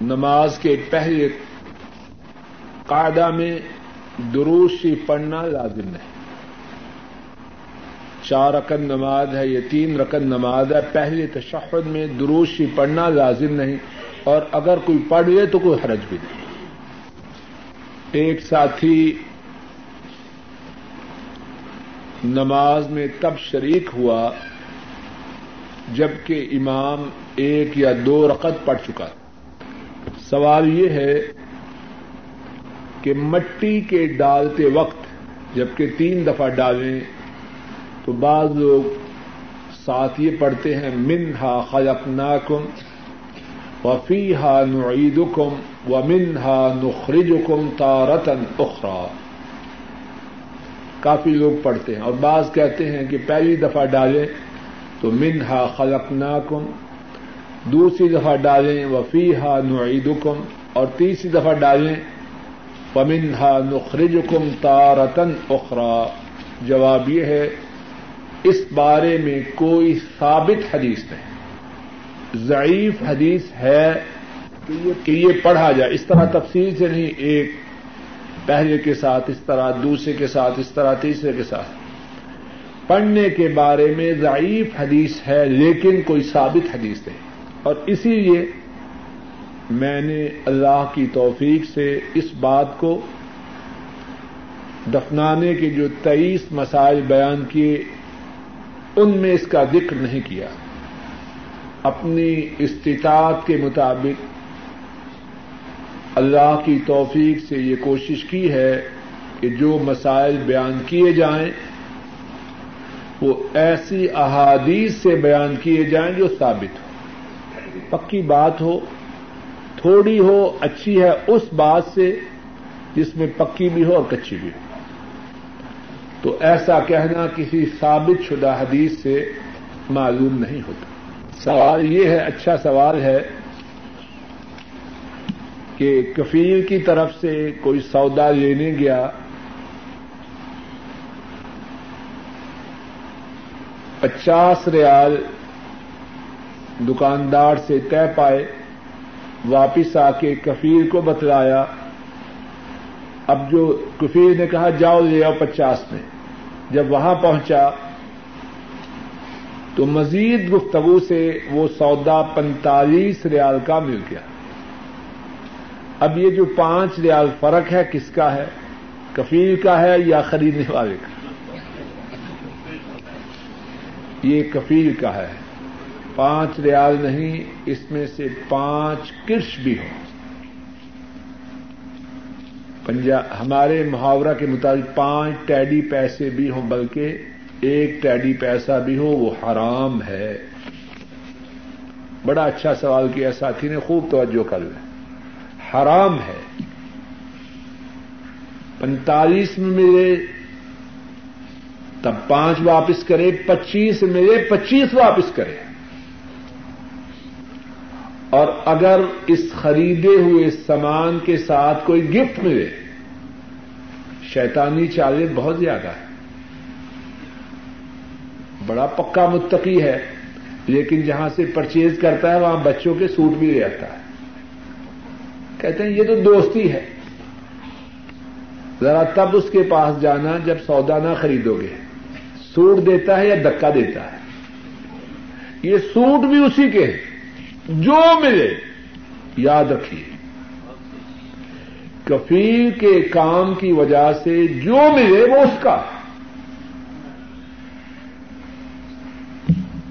نماز کے پہلے قاعدہ میں دروشی پڑھنا لازم نہیں چار رقم نماز ہے یا تین رقم نماز ہے، پہلے تشہد میں دروشی پڑھنا لازم نہیں۔ اور اگر کوئی پڑھ لے تو کوئی حرج بھی نہیں۔ ایک ساتھی نماز میں تب شریک ہوا جبکہ امام ایک یا دو رقط پڑ چکا سوال یہ ہے کہ مٹی کے ڈالتے وقت جبکہ تین دفعہ ڈالیں تو بعض لوگ ساتھ یہ پڑھتے ہیں، منہا خلقناکم وفی ہا نعید کم و منہا نخرج کم تارتن اخرا کافی لوگ پڑھتے ہیں اور بعض کہتے ہیں کہ پہلی دفعہ ڈالیں تو منہا خلقناکم دوسری دفعہ ڈالیں وفی ہا نعیدکم، اور تیسری دفعہ ڈالیں ومنہا نخرج کم تارتن اخرا جواب یہ ہے، اس بارے میں کوئی ثابت حدیث نہیں۔ ضعیف حدیث ہے کہ یہ پڑھا جائے۔ اس طرح تفصیل سے نہیں، ایک پہلے کے ساتھ اس طرح، دوسرے کے ساتھ اس طرح، تیسرے کے ساتھ۔ پڑھنے کے بارے میں ضعیف حدیث ہے، لیکن کوئی ثابت حدیث نہیں۔ اور اسی لیے میں نے اللہ کی توفیق سے اس بات کو دفنانے کے جو تیئیس مسائل بیان کیے، ان میں اس کا ذکر نہیں کیا۔ اپنی استطاعت کے مطابق اللہ کی توفیق سے یہ کوشش کی ہے کہ جو مسائل بیان کیے جائیں، وہ ایسی احادیث سے بیان کیے جائیں جو ثابت ہو پکی بات ہو، تھوڑی ہو، اچھی ہے، اس بات سے جس میں پکی بھی ہو اور کچی بھی ہو۔ تو ایسا کہنا کسی ثابت شدہ حدیث سے معلوم نہیں ہوتا۔ سوال یہ ہے اچھا سوال ہے کہ کفیل کی طرف سے کوئی سودا لینے گیا پچاس ریال دکاندار سے طے پائے، واپس آ کے کفیل کو بتلایا، اب جو کفیر نے کہا، جاؤ لے آؤ پچاس میں۔ جب وہاں پہنچا، تو مزید گفتگو سے وہ سودا پینتالیس ریال کا مل گیا۔ اب یہ جو پانچ ریال فرق ہے، کس کا ہے؟ کفیل کا ہے یا خریدنے والے کا؟ یہ کفیل کا ہے۔ پانچ ریال نہیں، اس میں سے پانچ کرش بھی ہوں۔ ہمارے محاورہ کے مطابق پانچ ٹیڈی پیسے بھی ہوں، بلکہ ایک ٹیڈی پیسہ بھی ہو، وہ حرام ہے۔ بڑا اچھا سوال کیا، ساتھی نے خوب توجہ کر لیں حرام ہے۔ پینتالیس میں ملے، تب پانچ واپس کرے، پچیس ملے، پچیس واپس کرے۔ اور اگر اس خریدے ہوئے سامان کے ساتھ کوئی گفٹ ملے، شیطانی چالے بہت زیادہ ہے بڑا پکا متقی ہے، لیکن جہاں سے پرچیز کرتا ہے، وہاں بچوں کے سوٹ بھی لے آتا ہے۔ کہتے ہیں، یہ تو دوستی ہے۔ ذرا تب اس کے پاس جانا جب سودا نہ خریدو گے۔ سوٹ دیتا ہے یا دکا دیتا ہے؟ یہ سوٹ بھی اسی کے ہیں۔ جو ملے، یاد رکھیے کفیل کے کام کی وجہ سے جو ملے وہ اس کا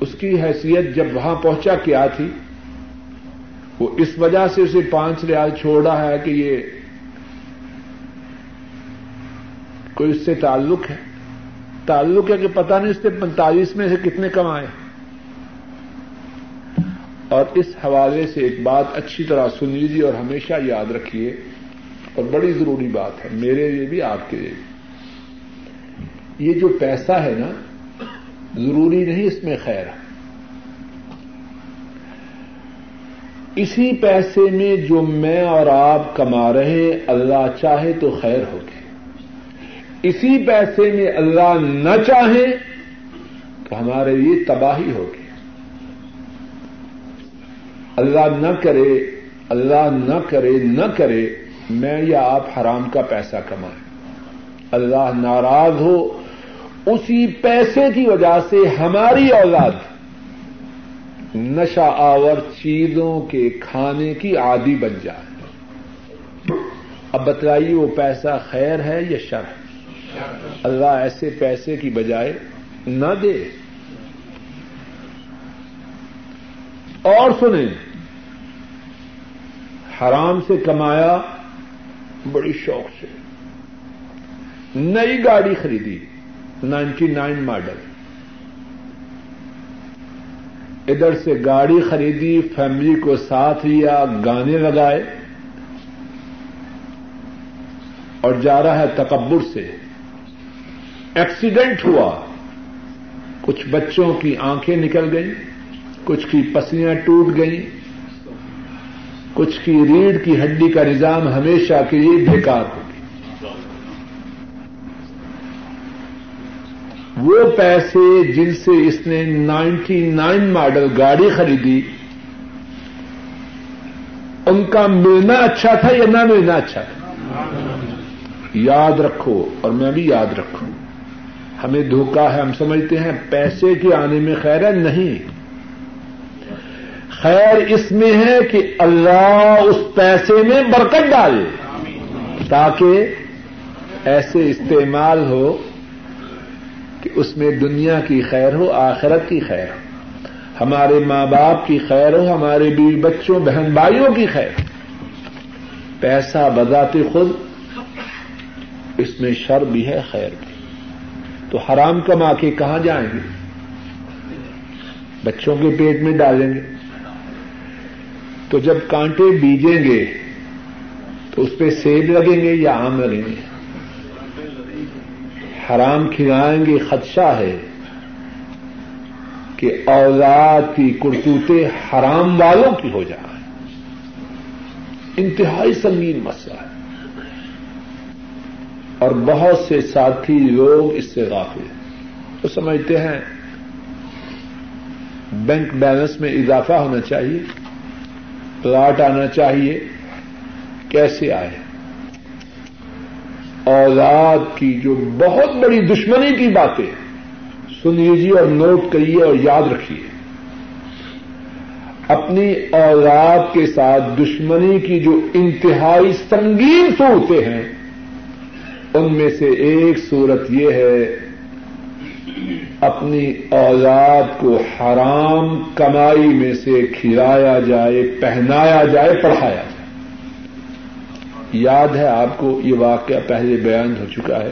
اس کی حیثیت جب وہاں پہنچا کیا تھی، وہ اس وجہ سے اسے پانچ ریال چھوڑا ہے کہ یہ کوئی اس سے تعلق ہے۔ تعلق ہے کہ پتہ نہیں اس نے پینتالیس میں سے کتنے کمائے۔ اور اس حوالے سے ایک بات اچھی طرح سن لیجیے اور ہمیشہ یاد رکھیے اور بڑی ضروری بات ہے، میرے لیے بھی، آپ کے لیے بھی۔ یہ جو پیسہ ہے نا، ضروری نہیں اس میں خیر۔ ہے اسی پیسے میں جو میں اور آپ کما رہے، اللہ چاہے تو خیر ہوگی۔ اسی پیسے میں اللہ نہ چاہے تو ہمارے لیے تباہی ہوگی۔ اللہ نہ کرے، اللہ نہ کرے نہ کرے، میں یا آپ حرام کا پیسہ کمائیں۔ اللہ ناراض ہو، اسی پیسے کی وجہ سے ہماری اولاد نشہ آور چیزوں کے کھانے کی عادی بن جائے۔ اب بتلائیے، وہ پیسہ خیر ہے یا شر ہے؟ اللہ ایسے پیسے کی بجائے نہ دے۔ اور سنیں حرام سے کمایا، بڑی شوق سے۔ نئی گاڑی خریدی، نائنٹی نائن ماڈل۔ ادھر سے گاڑی خریدی، فیملی کو ساتھ لیا، گانے لگائے۔ اور جا رہا ہے تکبر سے۔ ایکسیڈنٹ ہوا۔ کچھ بچوں کی آنکھیں نکل گئیں، کچھ کی پسلیاں ٹوٹ گئیں۔ کچھ کی ریڑھ کی ہڈی کا نظام ہمیشہ کے لیے بیکار ہو وہ پیسے جن سے اس نے نائنٹی نائن ماڈل گاڑی خریدی، ان کا ملنا اچھا تھا یا نہ ملنا اچھا تھا؟ یاد رکھو، اور میں بھی یاد رکھوں، ہمیں دھوکا ہے، ہم سمجھتے ہیں پیسے کے آنے میں خیر ہے، نہیں۔ خیر اس میں ہے کہ اللہ اس پیسے میں برکت ڈالے۔ تاکہ ایسے استعمال ہو کہ اس میں دنیا کی خیر ہو، آخرت کی خیر۔ ہو ہمارے ماں باپ کی خیر ہو، ہمارے بیوی بچوں، بہن بھائیوں کی خیر۔ پیسہ بذات خود اس میں شر بھی ہے، خیر بھی۔ تو حرام کما کے کہاں جائیں گے؟ بچوں کے پیٹ میں ڈالیں گے۔ تو جب کانٹے بیجیں گے تو اس پہ سیب لگیں گے یا آم لگیں گے؟ حرام کھلائیں گے خدشہ ہے کہ اولاد کی کرتوتے حرام والوں کی ہو جائیں۔ انتہائی سنگین مسئلہ ہے۔ اور بہت سے ساتھی لوگ اس سے غافل ہیں۔ تو سمجھتے ہیں، بینک بیلنس میں اضافہ ہونا چاہیے۔ پلاٹ آنا چاہیے، کیسے آئے؟ اولاد کی جو بہت بڑی دشمنی کی باتیں سن لیجیے جی اور نوٹ کریے اور یاد رکھیے۔ اپنی اولاد کے ساتھ دشمنی کی جو انتہائی سنگین صورتیں ہیں، ان میں سے ایک صورت یہ ہے اپنی اولاد کو حرام کمائی میں سے کھلایا جائے، پہنایا جائے، پڑھایا جائے۔ یاد ہے آپ کو یہ واقعہ پہلے بیان ہو چکا ہے۔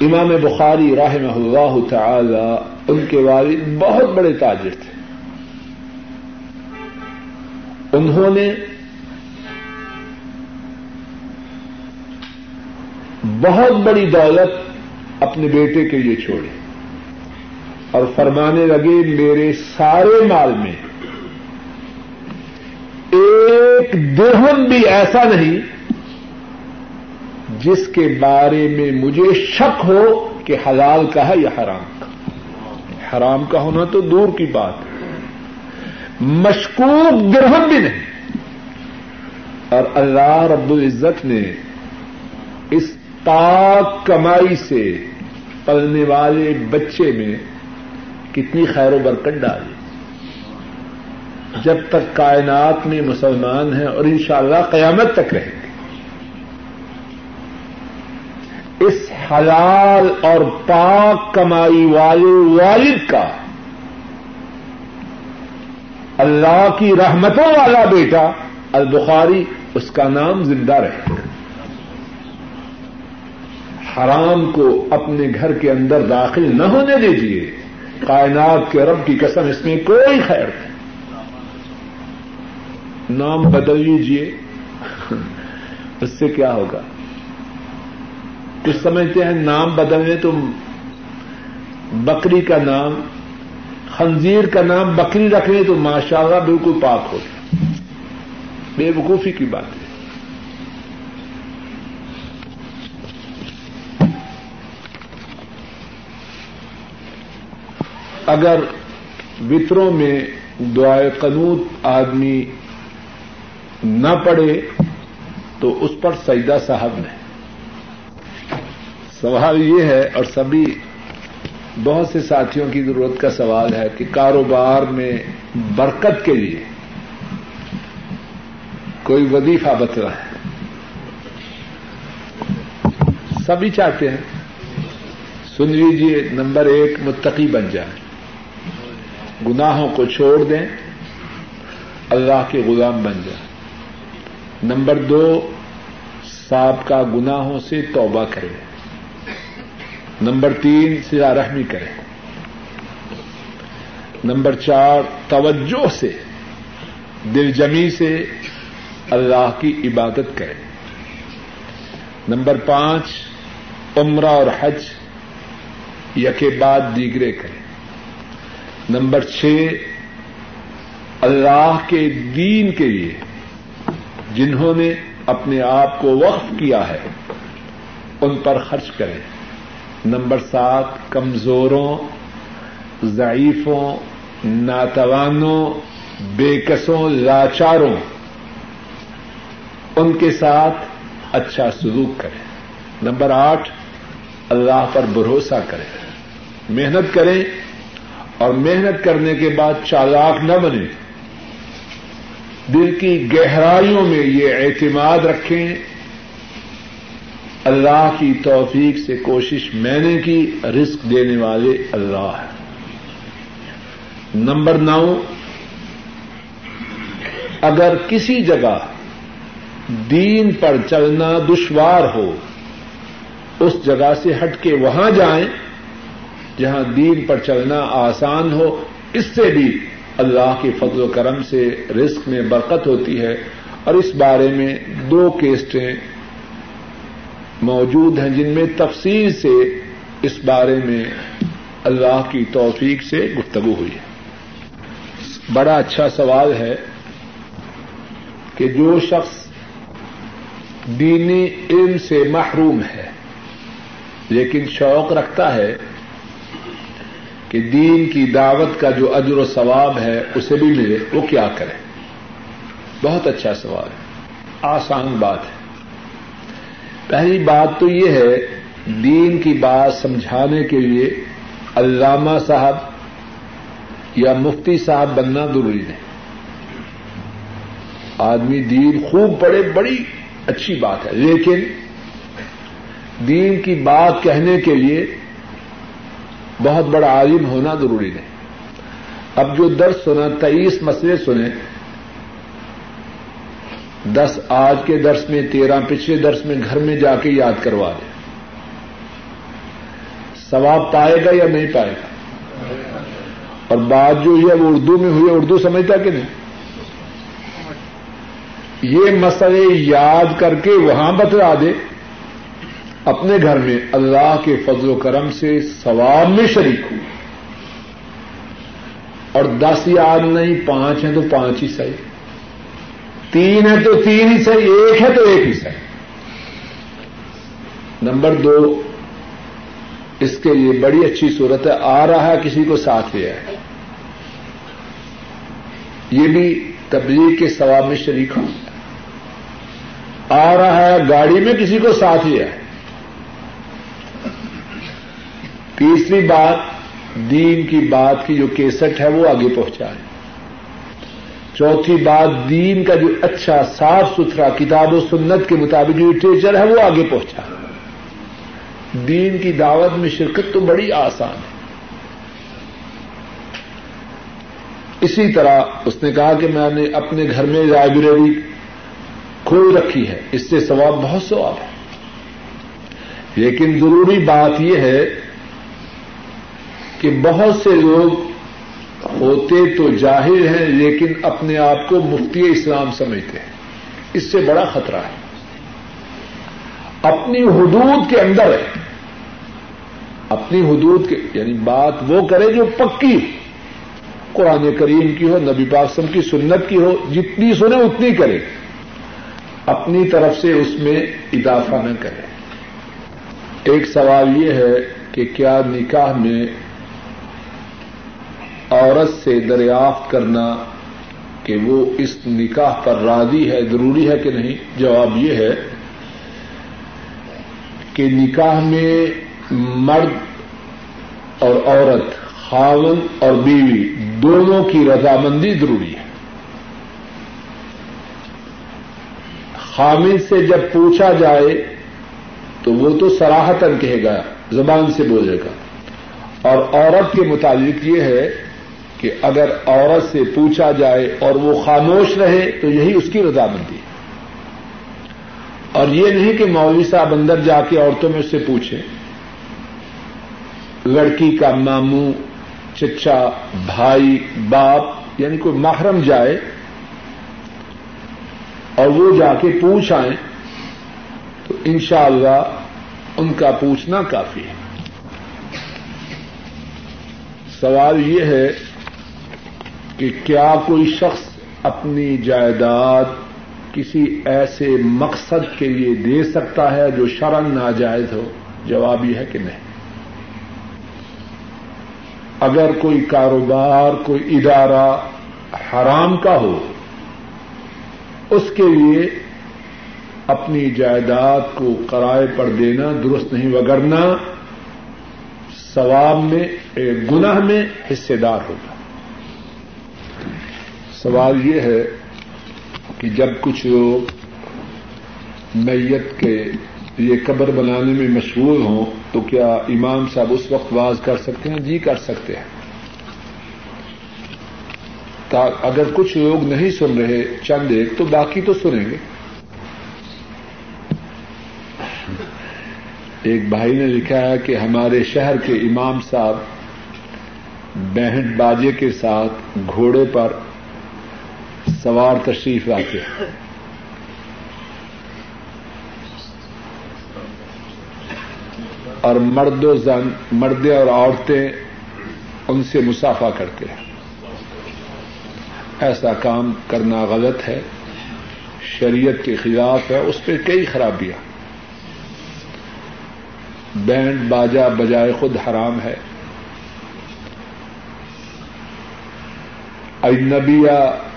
امام بخاری رحمہ اللہ تعالی ان کے والد بہت بڑے تاجر تھے۔ انہوں نے بہت بڑی دولت اپنے بیٹے کے لیے چھوڑی اور فرمانے لگے، میرے سارے مال میں ایک درہم بھی ایسا نہیں جس کے بارے میں مجھے شک ہو کہ حلال کا ہے یا حرام کا۔ حرام کا ہونا تو دور کی بات ہے۔ مشکوک درہم بھی نہیں۔ اور اللہ رب العزت نے اس پاک کمائی سے پلنے والے بچے میں کتنی خیر و برکت ڈالی۔ جب تک کائنات میں مسلمان ہیں اور انشاءاللہ قیامت تک رہیں گے۔ اس حلال اور پاک کمائی والے والد کا اللہ کی رحمتوں والا بیٹا البخاری اس کا نام زندہ رہے گا۔ حرام کو اپنے گھر کے اندر داخل نہ ہونے دیجیے کائنات کے رب کی قسم، اس میں کوئی خیر نہیں۔ نام بدل لیجیے اس سے کیا ہوگا؟ کچھ سمجھتے ہیں نام بدلنے تو بکری کا نام، خنزیر کا نام بکری رکھنے تو ماشاء اللہ بالکل پاک ہو بے وقوفی کی بات ہے۔ اگر وطروں میں دعائے قنوت آدمی نہ پڑے تو اس پر سجدہ صاحب نے۔ سوال یہ ہے اور سبھی بہت سے ساتھیوں کی ضرورت کا سوال ہے کہ کاروبار میں برکت کے لیے کوئی وظیفہ بتلا ہے۔ سبھی چاہتے ہیں۔ سن لیجیے نمبر ایک، متقی بن جائیں گناہوں کو چھوڑ دیں، اللہ کے غلام بن جائیں۔ نمبر دو سابقہ گناہوں سے توبہ کریں۔ نمبر تین سیا رحمی کریں۔ نمبر چار، توجہ سے، دل جمی سے اللہ کی عبادت کریں۔ نمبر پانچ، عمرہ اور حج، یکے بعد دیگرے کریں۔ نمبر چھ، اللہ کے دین کے لیے، جنہوں نے اپنے آپ کو وقف کیا ہے، ان پر خرچ کریں۔ نمبر سات، کمزوروں، ضعیفوں، ناتوانوں، بےکسوں، لاچاروں۔ ان کے ساتھ اچھا سلوک کریں۔ نمبر آٹھ، اللہ پر بھروسہ کریں۔ محنت کریں۔ اور محنت کرنے کے بعد چالاک نہ بنے۔ دل کی گہرائیوں میں یہ اعتماد رکھیں۔ اللہ کی توفیق سے کوشش میں نے کی رسک دینے والے اللہ ہیں۔ نمبر نو، اگر کسی جگہ دین پر چلنا دشوار ہو، اس جگہ سے ہٹ کے وہاں جائیں جہاں دین پر چلنا آسان ہو، اس سے بھی اللہ کے فضل و کرم سے رزق میں برکت ہوتی ہے۔ اور اس بارے میں دو کیسٹیں موجود ہیں جن میں تفصیل سے اس بارے میں اللہ کی توفیق سے گفتگو ہوئی ہے۔ بڑا اچھا سوال ہے کہ جو شخص دینی علم سے محروم ہے، لیکن شوق رکھتا ہے کہ دین کی دعوت کا جو اجر و ثواب ہے اسے بھی ملے، وہ کیا کرے؟ بہت اچھا سوال ہے۔ آسان بات ہے۔ پہلی بات تو یہ ہے، دین کی بات سمجھانے کے لیے علامہ صاحب یا مفتی صاحب بننا ضروری نہیں۔ آدمی دین خوب پڑھے، بڑی اچھی بات ہے، لیکن دین کی بات کہنے کے لیے بہت بڑا عالم ہونا ضروری نہیں اب جو درس سنا تیئیس مسئلے سنے دس آج کے درس میں، تیرہ پچھلے درس میں گھر میں جا کے یاد کروا دیں۔ ثواب پائے گا یا نہیں پائے گا؟ اور بات جو ہے، وہ اردو میں ہوئی اردو سمجھتا کہ نہیں؟ یہ مسئلے یاد کر کے وہاں بتلا دے اپنے گھر میں اللہ کے فضل و کرم سے ثواب میں شریک ہوں۔ اور دس یاد نہیں، پانچ ہیں تو پانچ ہی صحیح۔ تین ہے تو تین ہی صحیح، ایک ہے تو ایک ہی صحیح۔ نمبر دو، اس کے لیے بڑی اچھی صورت ہے، آ رہا ہے، کسی کو ساتھ لیا ہے یہ بھی تبلیغ کے ثواب میں شریک ہوں۔ آ رہا ہے، گاڑی میں کسی کو ساتھ لیا ہے تیسری بات دین کی بات کی جو کیسٹ ہے وہ آگے پہنچائے چوتھی بات دین کا جو اچھا صاف ستھرا کتاب و سنت کے مطابق جو لٹریچر ہے وہ آگے پہنچا دین کی دعوت میں شرکت تو بڑی آسان ہے۔ اسی طرح اس نے کہا کہ میں نے اپنے گھر میں لائبریری کھول رکھی ہے، اس سے ثواب بہت ثواب ہے۔ لیکن ضروری بات یہ ہے کہ بہت سے لوگ ہوتے تو جاہر ہیں لیکن اپنے آپ کو مفتی اسلام سمجھتے ہیں۔ اس سے بڑا خطرہ ہے۔ اپنی حدود کے اندر ہے۔ اپنی حدود کے یعنی بات وہ کرے جو پکی قرآن کریم کی ہو، نبی پاسم کی سنت کی ہو، جتنی سنے اتنی کرے۔ اپنی طرف سے اس میں اضافہ نہ کرے۔ ایک سوال یہ ہے کہ کیا نکاح میں عورت سے دریافت کرنا کہ وہ اس نکاح پر راضی ہے، ضروری ہے کہ نہیں؟ جواب یہ ہے کہ نکاح میں مرد اور عورت، خاون اور بیوی دونوں کی رضامندی ضروری ہے۔ خامد سے جب پوچھا جائے تو وہ تو سراہتن کہے گا، زبان سے بولے گا۔ اور عورت کے متعلق یہ ہے کہ اگر عورت سے پوچھا جائے اور وہ خاموش رہے تو یہی اس کی رضامندی ہے۔ اور یہ نہیں کہ مولوی صاحب اندر جا کے عورتوں میں اس سے پوچھیں لڑکی کا ماموں، چچا، بھائی، باپ یعنی کوئی محرم جائے اور وہ جا کے پوچھ آئیں تو انشاءاللہ ان کا پوچھنا کافی ہے۔ سوال یہ ہے کہ کیا کوئی شخص اپنی جائیداد کسی ایسے مقصد کے لیے دے سکتا ہے جو شرن ناجائز ہو؟ جواب یہ ہے کہ نہیں۔ اگر کوئی کاروبار، کوئی ادارہ حرام کا ہو، اس کے لیے اپنی جائیداد کو کرائے پر دینا، درست نہیں وگرنا، ثواب میں گناہ میں حصے دار ہوگا۔ سوال یہ ہے کہ جب کچھ لوگ میت کے یہ قبر بنانے میں مشغول ہوں تو کیا امام صاحب اس وقت باز کر سکتے ہیں؟ جی کر سکتے ہیں۔ اگر کچھ لوگ نہیں سن رہے چند ایک تو باقی تو سنیں گے۔ ایک بھائی نے لکھا ہے کہ ہمارے شہر کے امام صاحب بہن باجے کے ساتھ گھوڑے پر سوار تشریف لاتے ہیں اور مرد و زن مردیں اور عورتیں ان سے مسافہ کرتے ہیں۔ ایسا کام کرنا غلط ہے۔ شریعت کے خلاف ہے۔ اس پہ کئی خرابیاں۔ بینڈ باجا بجائے خود حرام ہے۔ اجنبیہ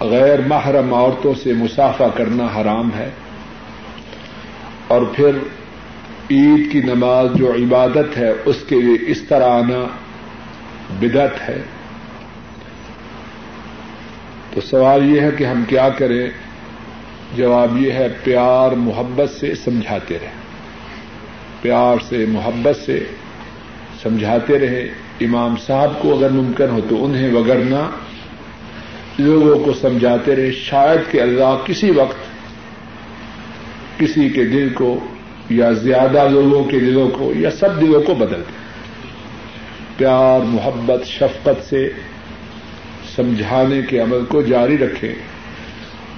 غیر محرم عورتوں سے مسافہ کرنا حرام ہے۔ اور پھر عید کی نماز جو عبادت ہے، اس کے لیے اس طرح آنا بدت ہے۔ تو سوال یہ ہے کہ ہم کیا کریں؟ جواب یہ ہے، پیار محبت سے سمجھاتے رہیں۔ پیار سے، محبت سے سمجھاتے رہے امام صاحب کو اگر ممکن ہو تو انہیں وگرنا لوگوں کو سمجھاتے رہے، شاید کہ اللہ کسی وقت کسی کے دل کو یا زیادہ لوگوں کے دلوں کو یا سب دلوں کو بدل دے۔ پیار، محبت، شفقت سے سمجھانے کے عمل کو جاری رکھیں۔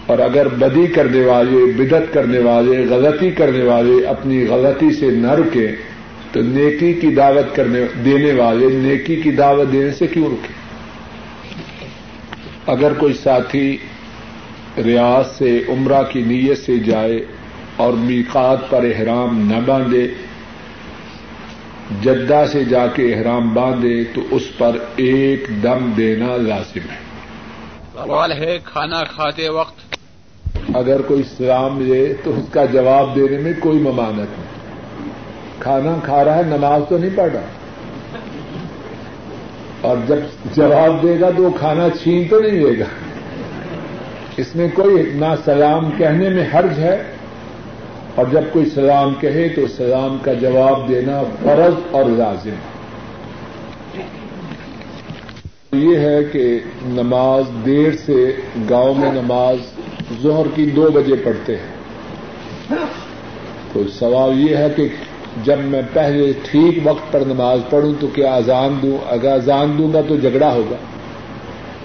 اور اگر بدی کرنے والے بدت کرنے والے، غلطی کرنے والے اپنی غلطی سے نہ رکیں، تو نیکی کی دعوت کرنے، دینے والے نیکی کی دعوت دینے سے کیوں رکیں؟ اگر کوئی ساتھی ریاض سے عمرہ کی نیت سے جائے اور میقات پر احرام نہ باندھے جدہ سے جا کے احرام باندھے تو اس پر ایک دم دینا لازم ہے۔ سوال ہے کھانا کھاتے وقت؟ اگر کوئی سلام لے تو اس کا جواب دینے میں کوئی ممانت نہیں۔ کھانا کھا رہا ہے نماز تو نہیں پڑھ رہا۔ اور جب جواب دے گا تو وہ کھانا چھین تو نہیں دے گا۔ اس میں کوئی نہ سلام کہنے میں حرج ہے، اور جب کوئی سلام کہے تو سلام کا جواب دینا فرض اور لازم۔ یہ ہے کہ نماز دیر سے گاؤں میں نماز ظہر کی دو بجے پڑھتے ہیں۔ تو سوال یہ ہے کہ جب میں پہلے ٹھیک وقت پر نماز پڑھوں تو کیا اذان دوں؟ اگر اذان دوں گا تو جھگڑا ہوگا۔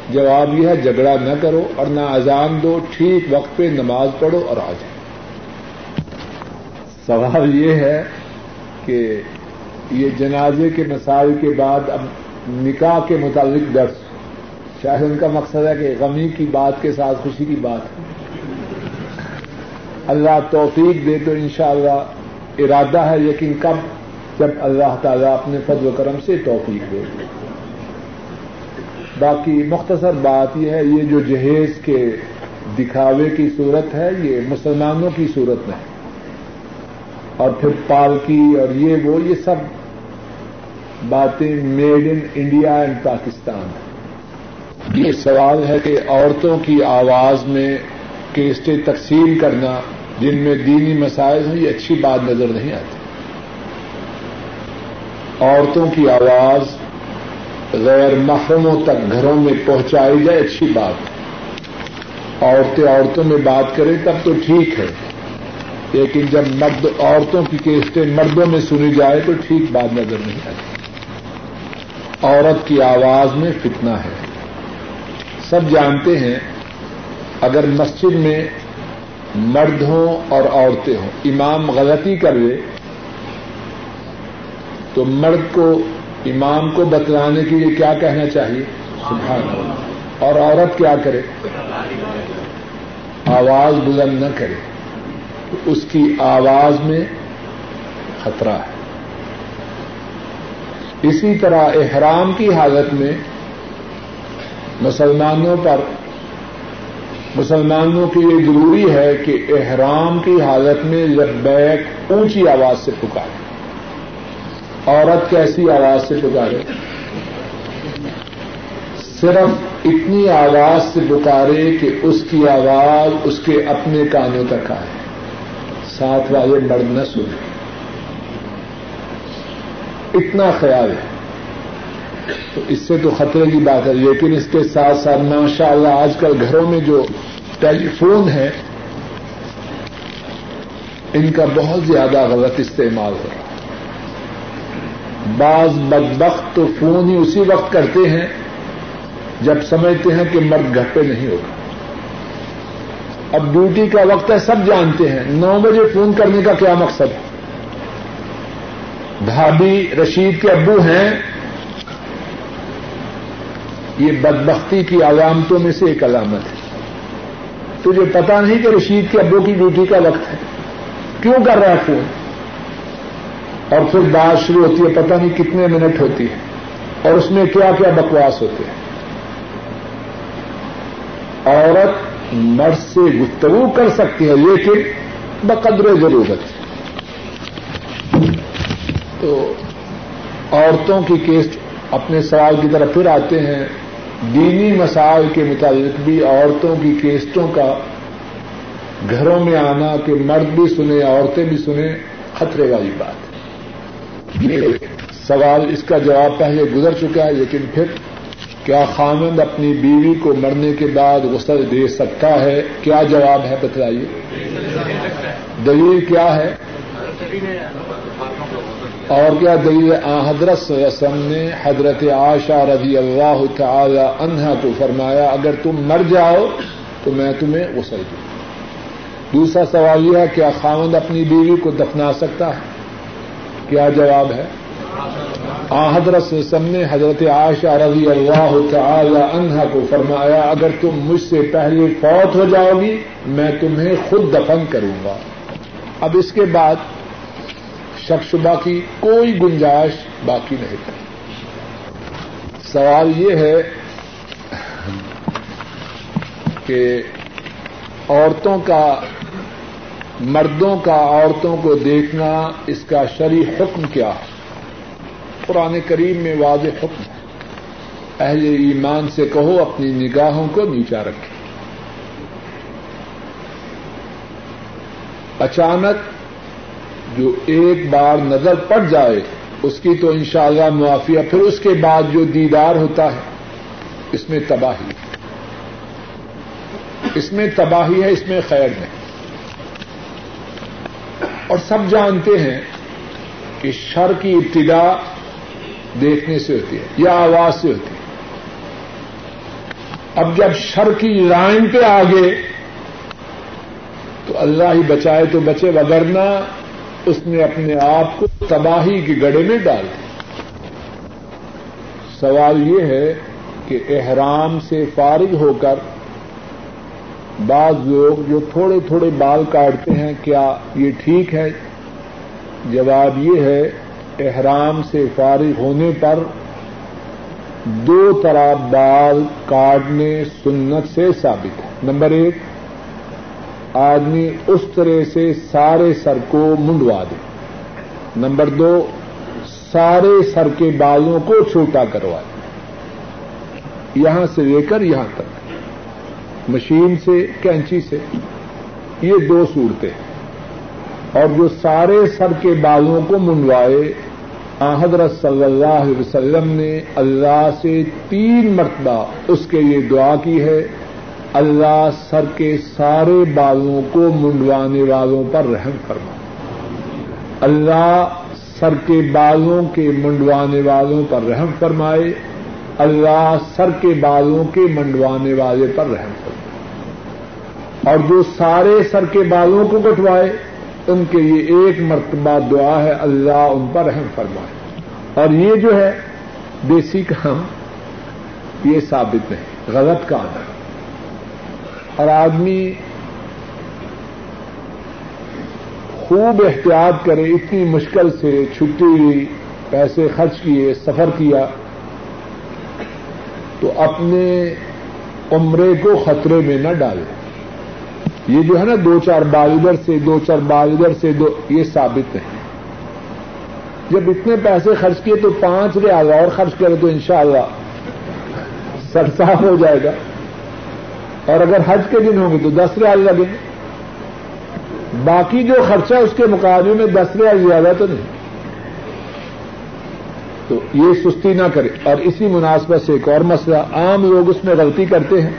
جواب یہ ہے، جھگڑا نہ کرو اور نہ اذان دو، ٹھیک وقت پہ نماز پڑھو اور آ جاؤ۔ سوال یہ ہے کہ یہ جنازے کے مسائل کے بعد اب نکاح کے متعلق درس، شاید ان کا مقصد ہے کہ غمی کی بات کے ساتھ خوشی کی بات۔ اللہ توفیق دے تو انشاءاللہ ارادہ ہے لیکن کب؟ جب اللہ تعالیٰ اپنے فضل و کرم سے توفیق دے۔ باقی مختصر بات یہ ہے، یہ جو جہیز کے دکھاوے کی صورت ہے، یہ مسلمانوں کی صورت میں ہے۔ اور پھر پالکی اور یہ وہ، یہ سب باتیں made in India and Pakistan یہ سوال ہے کہ عورتوں کی آواز میں کیسٹیں تقسیم کرنا جن میں دینی مسائل ہیں، یہ اچھی بات نظر نہیں آتی۔ عورتوں کی آواز غیر محرموں تک گھروں میں پہنچائی جائے، اچھی بات۔ عورتیں عورتوں میں بات کریں، تب تو ٹھیک ہے۔ لیکن جب مرد عورتوں کی کیسٹیں مردوں میں سنی جائے تو ٹھیک بات نظر نہیں آتی۔ عورت کی آواز میں فتنہ ہے۔ سب جانتے ہیں، اگر مسجد میں مرد ہوں اور عورتیں ہوں۔ امام غلطی کر لے تو مرد کو، امام کو بتلانے کے لیے کیا کہنا چاہیے؟ سبحان اللہ۔ اور عورت کیا کرے؟ آواز بلند نہ کرے۔ تو اس کی آواز میں خطرہ ہے۔ اسی طرح احرام کی حالت میں مسلمانوں پر مسلمانوں کے لیے ضروری ہے کہ احرام کی حالت میں بیک اونچی آواز سے پکارے۔ عورت کیسی آواز سے پکارے؟ صرف اتنی آواز سے پکارے کہ اس کی آواز اس کے اپنے کانوں تک آئے۔ ساتھ والے مرد نہ سنے اتنا خیال ہے۔ تو اس سے تو خطرے کی بات ہے۔ لیکن اس کے ساتھ ساتھ ماشاء اللہ آج کل گھروں میں جو ٹیلی فون ہے ان کا بہت زیادہ غلط استعمال ہو رہا ہے۔ بعض بدبخت تو فون ہی اسی وقت کرتے ہیں جب سمجھتے ہیں کہ مرد گھر پہ نہیں ہوگا۔ اب ڈیوٹی کا وقت ہے، سب جانتے ہیں۔ نو بجے فون کرنے کا کیا مقصد ہے؟ بھابھی رشید کے ابو ہیں۔ یہ بدبختی کی علامتوں میں سے ایک علامت ہے۔ تجھے پتا نہیں کہ رشید کے ابو کی ڈیوٹی کا وقت ہے۔ کیوں کر رہا ہے فون؟ اور پھر بات شروع ہوتی ہے پتا نہیں کتنے منٹ ہوتی ہے۔ اور اس میں کیا کیا بکواس ہوتے ہیں۔ عورت مرد سے گفتگو کر سکتی ہے، لیکن بقدر ضرورت تو عورتوں کی کیس اپنے سوال کی طرف پھر آتے ہیں۔ دینی مسائل کے متعلق بھی عورتوں کی کیسٹوں کا گھروں میں آنا کہ مرد بھی سنے عورتیں بھی سنیں خطرے والی بات سوال اس کا جواب پہلے گزر چکا ہے، لیکن پھر کیا خامند اپنی بیوی کو مرنے کے بعد غسل دے سکتا ہے؟ کیا جواب ہے بتلائیے۔ دلیل کیا ہے؟ اور کیا دلیل حضرت وسلم نے حضرت عاشا رضی اللہ تعالی عنہا کو فرمایا، اگر تم مر جاؤ تو میں تمہیں غسل دوں۔ دوسرا سوال یہ ہے، کیا خامد اپنی بیوی کو دفنا سکتا ہے؟ کیا جواب ہے؟ آ، حضرت وسلم نے حضرت عاشا رضی اللہ تعالی عنہا کو فرمایا، اگر تم مجھ سے پہلے فوت ہو جاؤ گی، میں تمہیں خود دفن کروں گا۔ اب اس کے بعد شک شبہ کی کوئی گنجائش باقی نہیں رہی سوال یہ ہے کہ عورتوں کا، مردوں کا، عورتوں کو دیکھنا اس کا شرع حکم کیا ہے؟ قرآن کریم میں واضح حکم ہے۔ اہل ایمان سے کہو، اپنی نگاہوں کو نیچا رکھے اچانک جو ایک بار نظر پڑ جائے، اس کی تو انشاءاللہ شاء معافیا پھر اس کے بعد جو دیدار ہوتا ہے، اس میں تباہی اس میں تباہی ہے، اس میں خیر نہیں اور سب جانتے ہیں کہ شر کی ابتدا دیکھنے سے ہوتی ہے، یا آواز سے ہوتی ہے۔ اب جب شر کی لائن پہ آگے، تو اللہ ہی بچائے تو بچے وگرنا اس نے اپنے آپ کو تباہی کے گڑے میں ڈال دیا سوال یہ ہے کہ احرام سے فارغ ہو کر بعض لوگ جو تھوڑے تھوڑے بال کاٹتے ہیں، کیا یہ ٹھیک ہے؟ جواب یہ ہے، احرام سے فارغ ہونے پر دو طرح بال کاٹنے سنت سے ثابت ہے۔ نمبر ایک آدمی اس طرح سے سارے سر کو منڈوا دے۔ نمبر دو، سارے سر کے بالوں کو چھوٹا کروائے یہاں سے لے کر یہاں تک۔ مشین سے، کینچی سے۔ یہ دو صورتیں۔ اور جو سارے سر کے بالوں کو منڈوائے حضرت صلی اللہ علیہ وسلم نے اللہ سے تین مرتبہ اس کے لیے دعا کی ہے۔ اللہ سر کے سارے بالوں کو منڈوانے والوں پر رحم فرما۔ اللہ سر کے بالوں کے منڈوانے والوں پر رحم فرمائے۔ اللہ سر کے بالوں کے منڈوانے والے پر رحم فرمائے۔ اور جو سارے سر کے بالوں کو کٹوائے، ان کے لیے ایک مرتبہ دعا ہے، اللہ ان پر رحم فرمائے۔ اور یہ جو ہے دیسی کام یہ ثابت نہیں، غلط کام ہے اور آدمی خوب احتیاط کرے، اتنی مشکل سے چھٹی ہوئی، پیسے خرچ کیے، سفر کیا، تو اپنے عمرے کو خطرے میں نہ ڈالے۔ یہ جو ہے نا دو چار بال ادھر سے، دو چار بال ادھر سے، دو، یہ ثابت نہیں جب اتنے پیسے خرچ کیے تو پانچ ریال اور خرچ کرے تو انشاءاللہ شاء اللہ ہو جائے گا۔ اور اگر حج کے دن ہوں گے تو دس ریال لگیں گے۔ باقی جو خرچہ اس کے مقابلے میں دس ریال زیادہ تو نہیں۔ تو یہ سستی نہ کرے۔ اور اسی مناسبت سے ایک اور مسئلہ، عام لوگ اس میں غلطی کرتے ہیں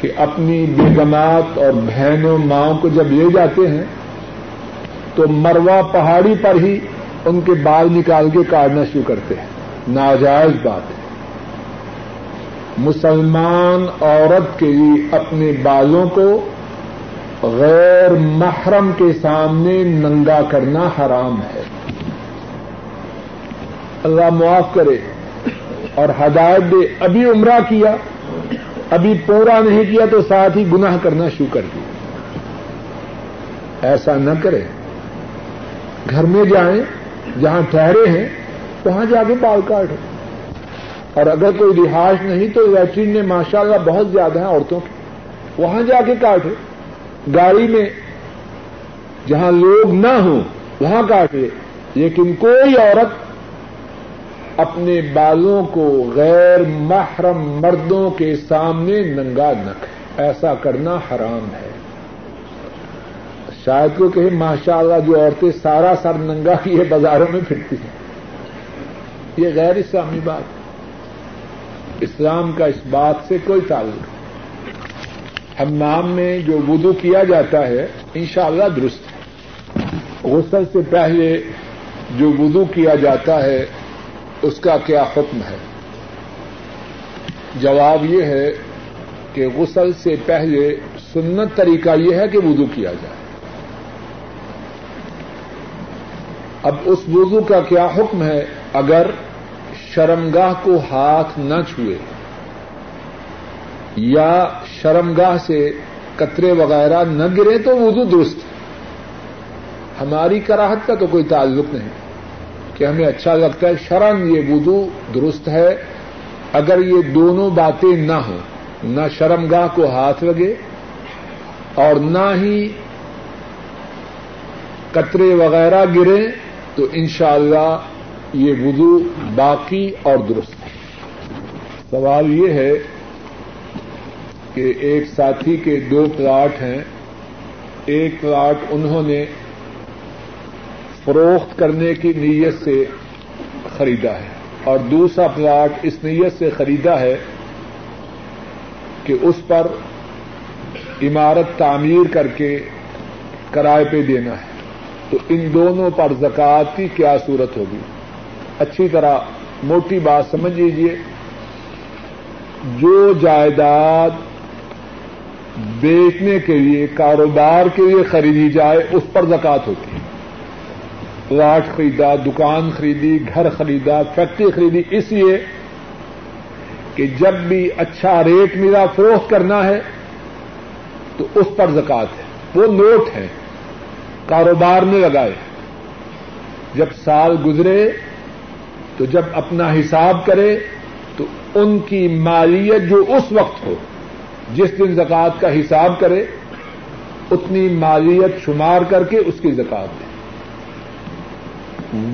کہ اپنی بیگمات اور بہنوں، ماؤں کو جب لے جاتے ہیں تو مروا پہاڑی پر ہی ان کے بال نکال کے کاٹنا شروع کرتے ہیں۔ ناجائز بات ہے۔ مسلمان عورت کے لیے اپنے بالوں کو غیر محرم کے سامنے ننگا کرنا حرام ہے۔ اللہ معاف کرے اور ہدایت دے۔ ابھی عمرہ کیا، ابھی پورا نہیں کیا تو ساتھ ہی گناہ کرنا شروع کر دیا۔ ایسا نہ کرے۔ گھر میں جائیں، جہاں ٹھہرے ہیں، وہاں جا کے بال کاٹے اور اگر کوئی رہائش نہیں تو لیٹرین میں ماشاء اللہ بہت زیادہ ہیں عورتوں کی۔ وہاں جا کے کاٹے گاڑی میں جہاں لوگ نہ ہوں، وہاں کاٹے لیکن کوئی عورت اپنے بالوں کو غیر محرم مردوں کے سامنے ننگا نہ کرے۔ ایسا کرنا حرام ہے۔ شاید کو کہیں ماشاء اللہ جو عورتیں سارا سر ننگا کیے بازاروں میں پھرتی ہیں۔ یہ غیر اسلامی بات۔ اسلام کا اس بات سے کوئی تعلق نہیں۔ ہم نام میں جو وضو کیا جاتا ہے، انشاءاللہ درست ہے۔ غسل سے پہلے جو وضو کیا جاتا ہے، اس کا کیا حکم ہے؟ جواب یہ ہے کہ غسل سے پہلے سنت طریقہ یہ ہے کہ وضو کیا جائے۔ اب اس وضو کا کیا حکم ہے؟ اگر شرمگاہ کو ہاتھ نہ چھوئے یا شرمگاہ سے کترے وغیرہ نہ گرے تو وضو درست ہماری کراہت کا تو کوئی تعلق نہیں کہ ہمیں اچھا لگتا ہے، شرم یہ وضو درست ہے۔ اگر یہ دونوں باتیں نہ ہوں، نہ شرم گاہ کو ہاتھ لگے اور نہ ہی کترے وغیرہ گرے، تو انشاءاللہ اللہ یہ وضو باقی اور درست ہے۔ سوال یہ ہے کہ ایک ساتھی کے دو پلاٹ ہیں۔ ایک پلاٹ انہوں نے فروخت کرنے کی نیت سے خریدا ہے اور دوسرا پلاٹ اس نیت سے خریدا ہے کہ اس پر عمارت تعمیر کر کے کرائے پہ دینا ہے۔ تو ان دونوں پر زکات کی کیا صورت ہوگی؟ اچھی طرح موٹی بات سمجھ لیجیے جو جائیداد بیچنے کے لیے، کاروبار کے لیے خریدی جائے، اس پر زکات ہوتی ہے۔ پلاٹ خریدا، دکان خریدی، گھر خریدا، فیکٹری خریدی، اس لیے کہ جب بھی اچھا ریٹ ملا فروخت کرنا ہے، تو اس پر زکات ہے۔ وہ نوٹ ہے، کاروبار میں لگائے۔ جب سال گزرے تو جب اپنا حساب کرے تو ان کی مالیت جو اس وقت ہو، جس دن زکوٰۃ کا حساب کرے، اتنی مالیت شمار کر کے اس کی زکات دے۔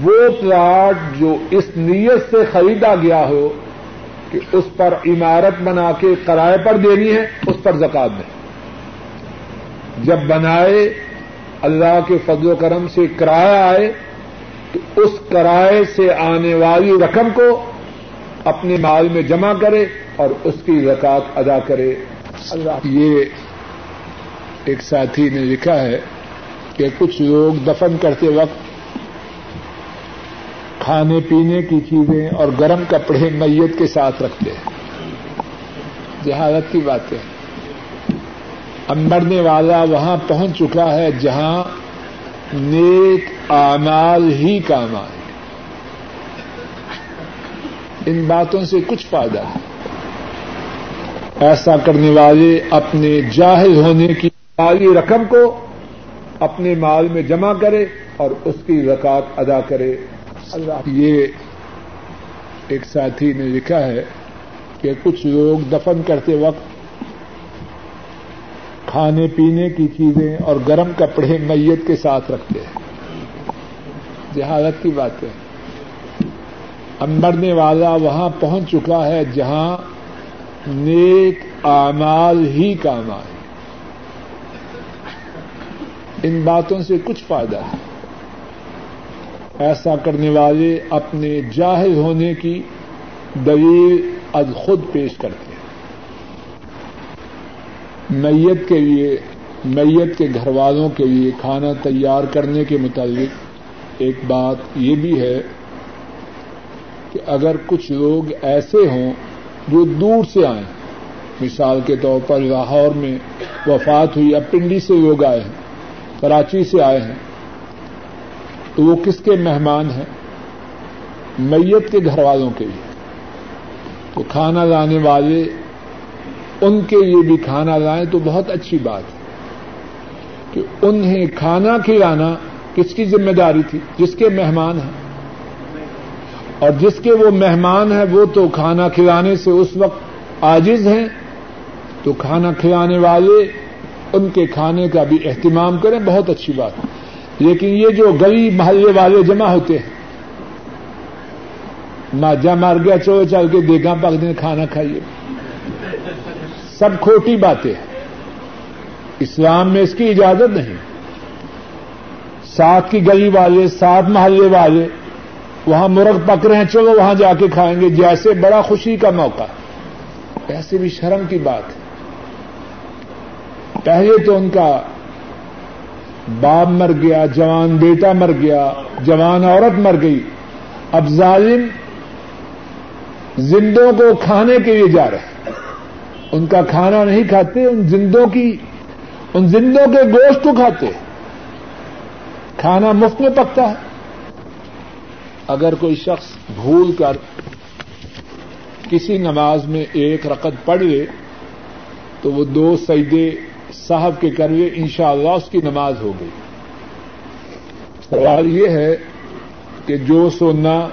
وہ پلاٹ جو اس نیت سے خریدا گیا ہو کہ اس پر عمارت بنا کے کرائے پر دینی ہے، اس پر زکات دیں جب بنائے، اللہ کے فضل و کرم سے کرایہ آئے اس کرائے سے آنے والی رقم کو اپنے مال میں جمع کرے اور اس کی زکات ادا کرے۔ اللہ۔ یہ ایک ساتھی نے لکھا ہے کہ کچھ لوگ دفن کرتے وقت کھانے پینے کی چیزیں اور گرم کپڑے میت کے ساتھ رکھتے ہیں۔ جہالت کی باتیں اب مرنے والا وہاں پہنچ چکا ہے جہاں نیک آمال ہی کام آئے۔ ان باتوں سے کچھ فائدہ ہے۔ ایسا کرنے والے اپنے جاہل ہونے کی مالی رقم کو اپنے مال میں جمع کرے اور اس کی زکات ادا کرے۔ اللہ۔ یہ ایک ساتھی نے لکھا ہے کہ کچھ لوگ دفن کرتے وقت کھانے پینے کی چیزیں اور گرم کپڑے میت کے ساتھ رکھتے ہیں۔ جہالت کی باتیں اب مرنے والا وہاں پہنچ چکا ہے جہاں نیک آمال ہی کام آئے۔ ان باتوں سے کچھ فائدہ ہے۔ ایسا کرنے والے اپنے جاہل ہونے کی دلیل از خود پیش کرتے ہیں۔ میت کے لیے، میت کے گھر والوں کے لیے کھانا تیار کرنے کے متعلق ایک بات یہ بھی ہے کہ اگر کچھ لوگ ایسے ہوں جو دور سے آئے مثال کے طور پر لاہور میں وفات ہوئی، اب پنڈی سے لوگ آئے ہیں، کراچی سے آئے ہیں، تو وہ کس کے مہمان ہیں؟ میت کے گھر والوں کے لیے۔ تو کھانا لانے والے، ان کے لیے بھی کھانا لائیں تو بہت اچھی بات ہے کہ انہیں کھانا کھلانا کس کی ذمہ داری تھی؟ جس کے مہمان ہیں۔ اور جس کے وہ مہمان ہیں، وہ تو کھانا کھلانے سے اس وقت آجز ہیں۔ تو کھانا کھلانے والے ان کے کھانے کا بھی اہتمام کریں، بہت اچھی بات۔ ہے لیکن یہ جو گلی محلے والے جمع ہوتے ہیں ماجا مار گیا چو چل کے دیگا پک دیں، کھانا کھائیے۔ سب کھوٹی باتیں ہیں۔ اسلام میں اس کی اجازت نہیں۔ ساتھ کی گلی والے، ساتھ محلے والے، وہاں مرغ پک رہے ہیں، چلو وہاں جا کے کھائیں گے۔ جیسے بڑا خوشی کا موقع ایسے بھی شرم کی بات ہے۔ پہلے تو ان کا باپ مر گیا، جوان بیٹا مر گیا، جوان عورت مر گئی۔ اب ظالم زندوں کو کھانے کے لیے جا رہے ہیں ان کا کھانا نہیں کھاتے، ان زندوں کی، ان زندوں کے گوشت کو کھاتے۔ ہیں کھانا مفت میں پکتا ہے۔ اگر کوئی شخص بھول کر کسی نماز میں ایک رقط پڑھ لے، تو وہ دو سجدے صاحب کے کروے ان شاء اللہ اس کی نماز ہو گئی۔ سوال یہ ہے کہ جو سونا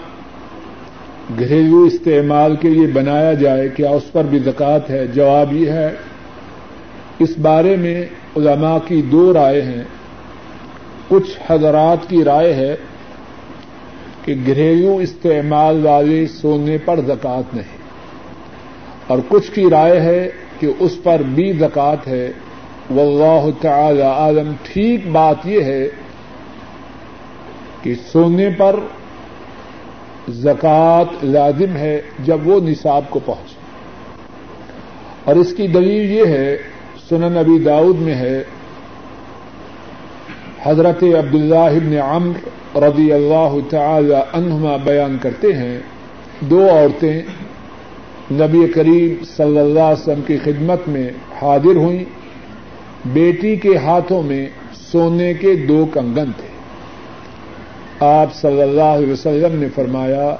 گھریلو استعمال کے لیے بنایا جائے، کیا اس پر بھی زکات ہے؟ جواب یہ ہے، اس بارے میں علماء کی دو رائے ہیں۔ کچھ حضرات کی رائے ہے کہ گھریلو استعمال والے سونے پر زکات نہیں۔ اور کچھ کی رائے ہے کہ اس پر بھی زکات ہے۔ واللہ تعالی عالم۔ ٹھیک بات یہ ہے کہ سونے پر زکوٰۃ لازم ہے جب وہ نصاب کو پہنچے۔ اور اس کی دلیل یہ ہے، سنن نبی داؤد میں ہے حضرت عبداللہ ابن عمر رضی اللہ تعالی عنہما بیان کرتے ہیں، دو عورتیں نبی کریم صلی اللہ علیہ وسلم کی خدمت میں حاضر ہوئیں۔ بیٹی کے ہاتھوں میں سونے کے دو کنگن تھے۔ آپ صلی اللہ علیہ وسلم نے فرمایا،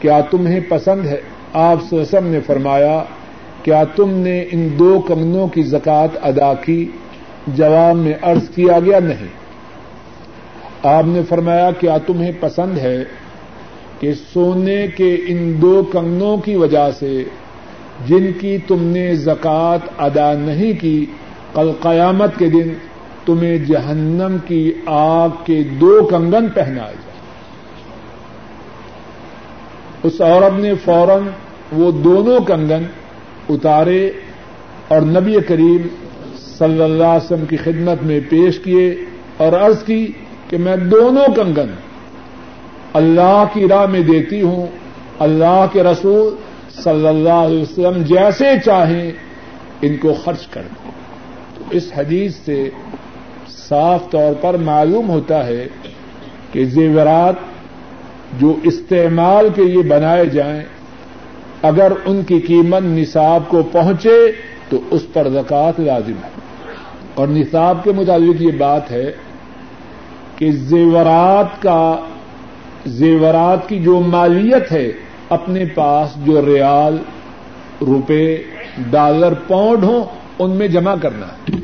کیا تمہیں پسند ہے؟ آپ صلی اللہ علیہ وسلم نے فرمایا، کیا تم نے ان دو کنگنوں کی زکات ادا کی؟ جواب میں عرض کیا گیا نہیں۔ آپ نے فرمایا، کیا تمہیں پسند ہے کہ سونے کے ان دو کنگنوں کی وجہ سے جن کی تم نے زکوٰۃ ادا نہیں کی، کل قیامت کے دن تمہیں جہنم کی آگ کے دو کنگن پہنائے جائے اس عورت نے فوراً وہ دونوں کنگن اتارے اور نبی کریم صلی اللہ علیہ وسلم کی خدمت میں پیش کیے اور عرض کی کہ میں دونوں کنگن اللہ کی راہ میں دیتی ہوں، اللہ کے رسول صلی اللہ علیہ وسلم جیسے چاہیں ان کو خرچ کر دیں۔ تو اس حدیث سے صاف طور پر معلوم ہوتا ہے کہ زیورات جو استعمال کے لیے بنائے جائیں، اگر ان کی قیمت نصاب کو پہنچے تو اس پر زکوٰۃ لازم ہے۔ اور نصاب کے مطابق یہ بات ہے کہ زیورات کا زیورات کی جو مالیت ہے اپنے پاس جو ریال، روپے، ڈالر، پاؤنڈ ہوں، ان میں جمع کرنا ہے۔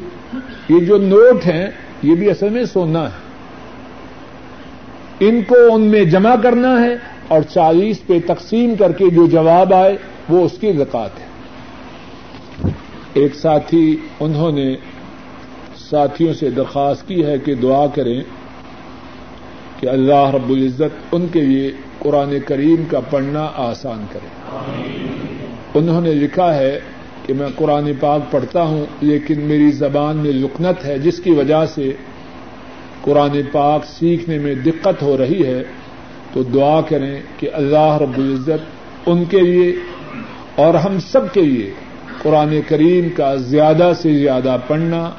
یہ جو نوٹ ہیں، یہ بھی اصل میں سونا ہے۔ ان کو ان میں جمع کرنا ہے اور چالیس پہ تقسیم کر کے جو جواب آئے، وہ اس کی زکات ہے۔ ایک ساتھی، انہوں نے ساتھیوں سے درخواست کی ہے کہ دعا کریں کہ اللہ رب العزت ان کے لیے قرآن کریم کا پڑھنا آسان کرے۔ انہوں نے لکھا ہے کہ میں قرآن پاک پڑھتا ہوں، لیکن میری زبان میں لکنت ہے، جس کی وجہ سے قرآن پاک سیکھنے میں دقت ہو رہی ہے۔ تو دعا کریں کہ اللہ رب العزت ان کے لیے اور ہم سب کے لیے قرآن کریم کا زیادہ سے زیادہ پڑھنا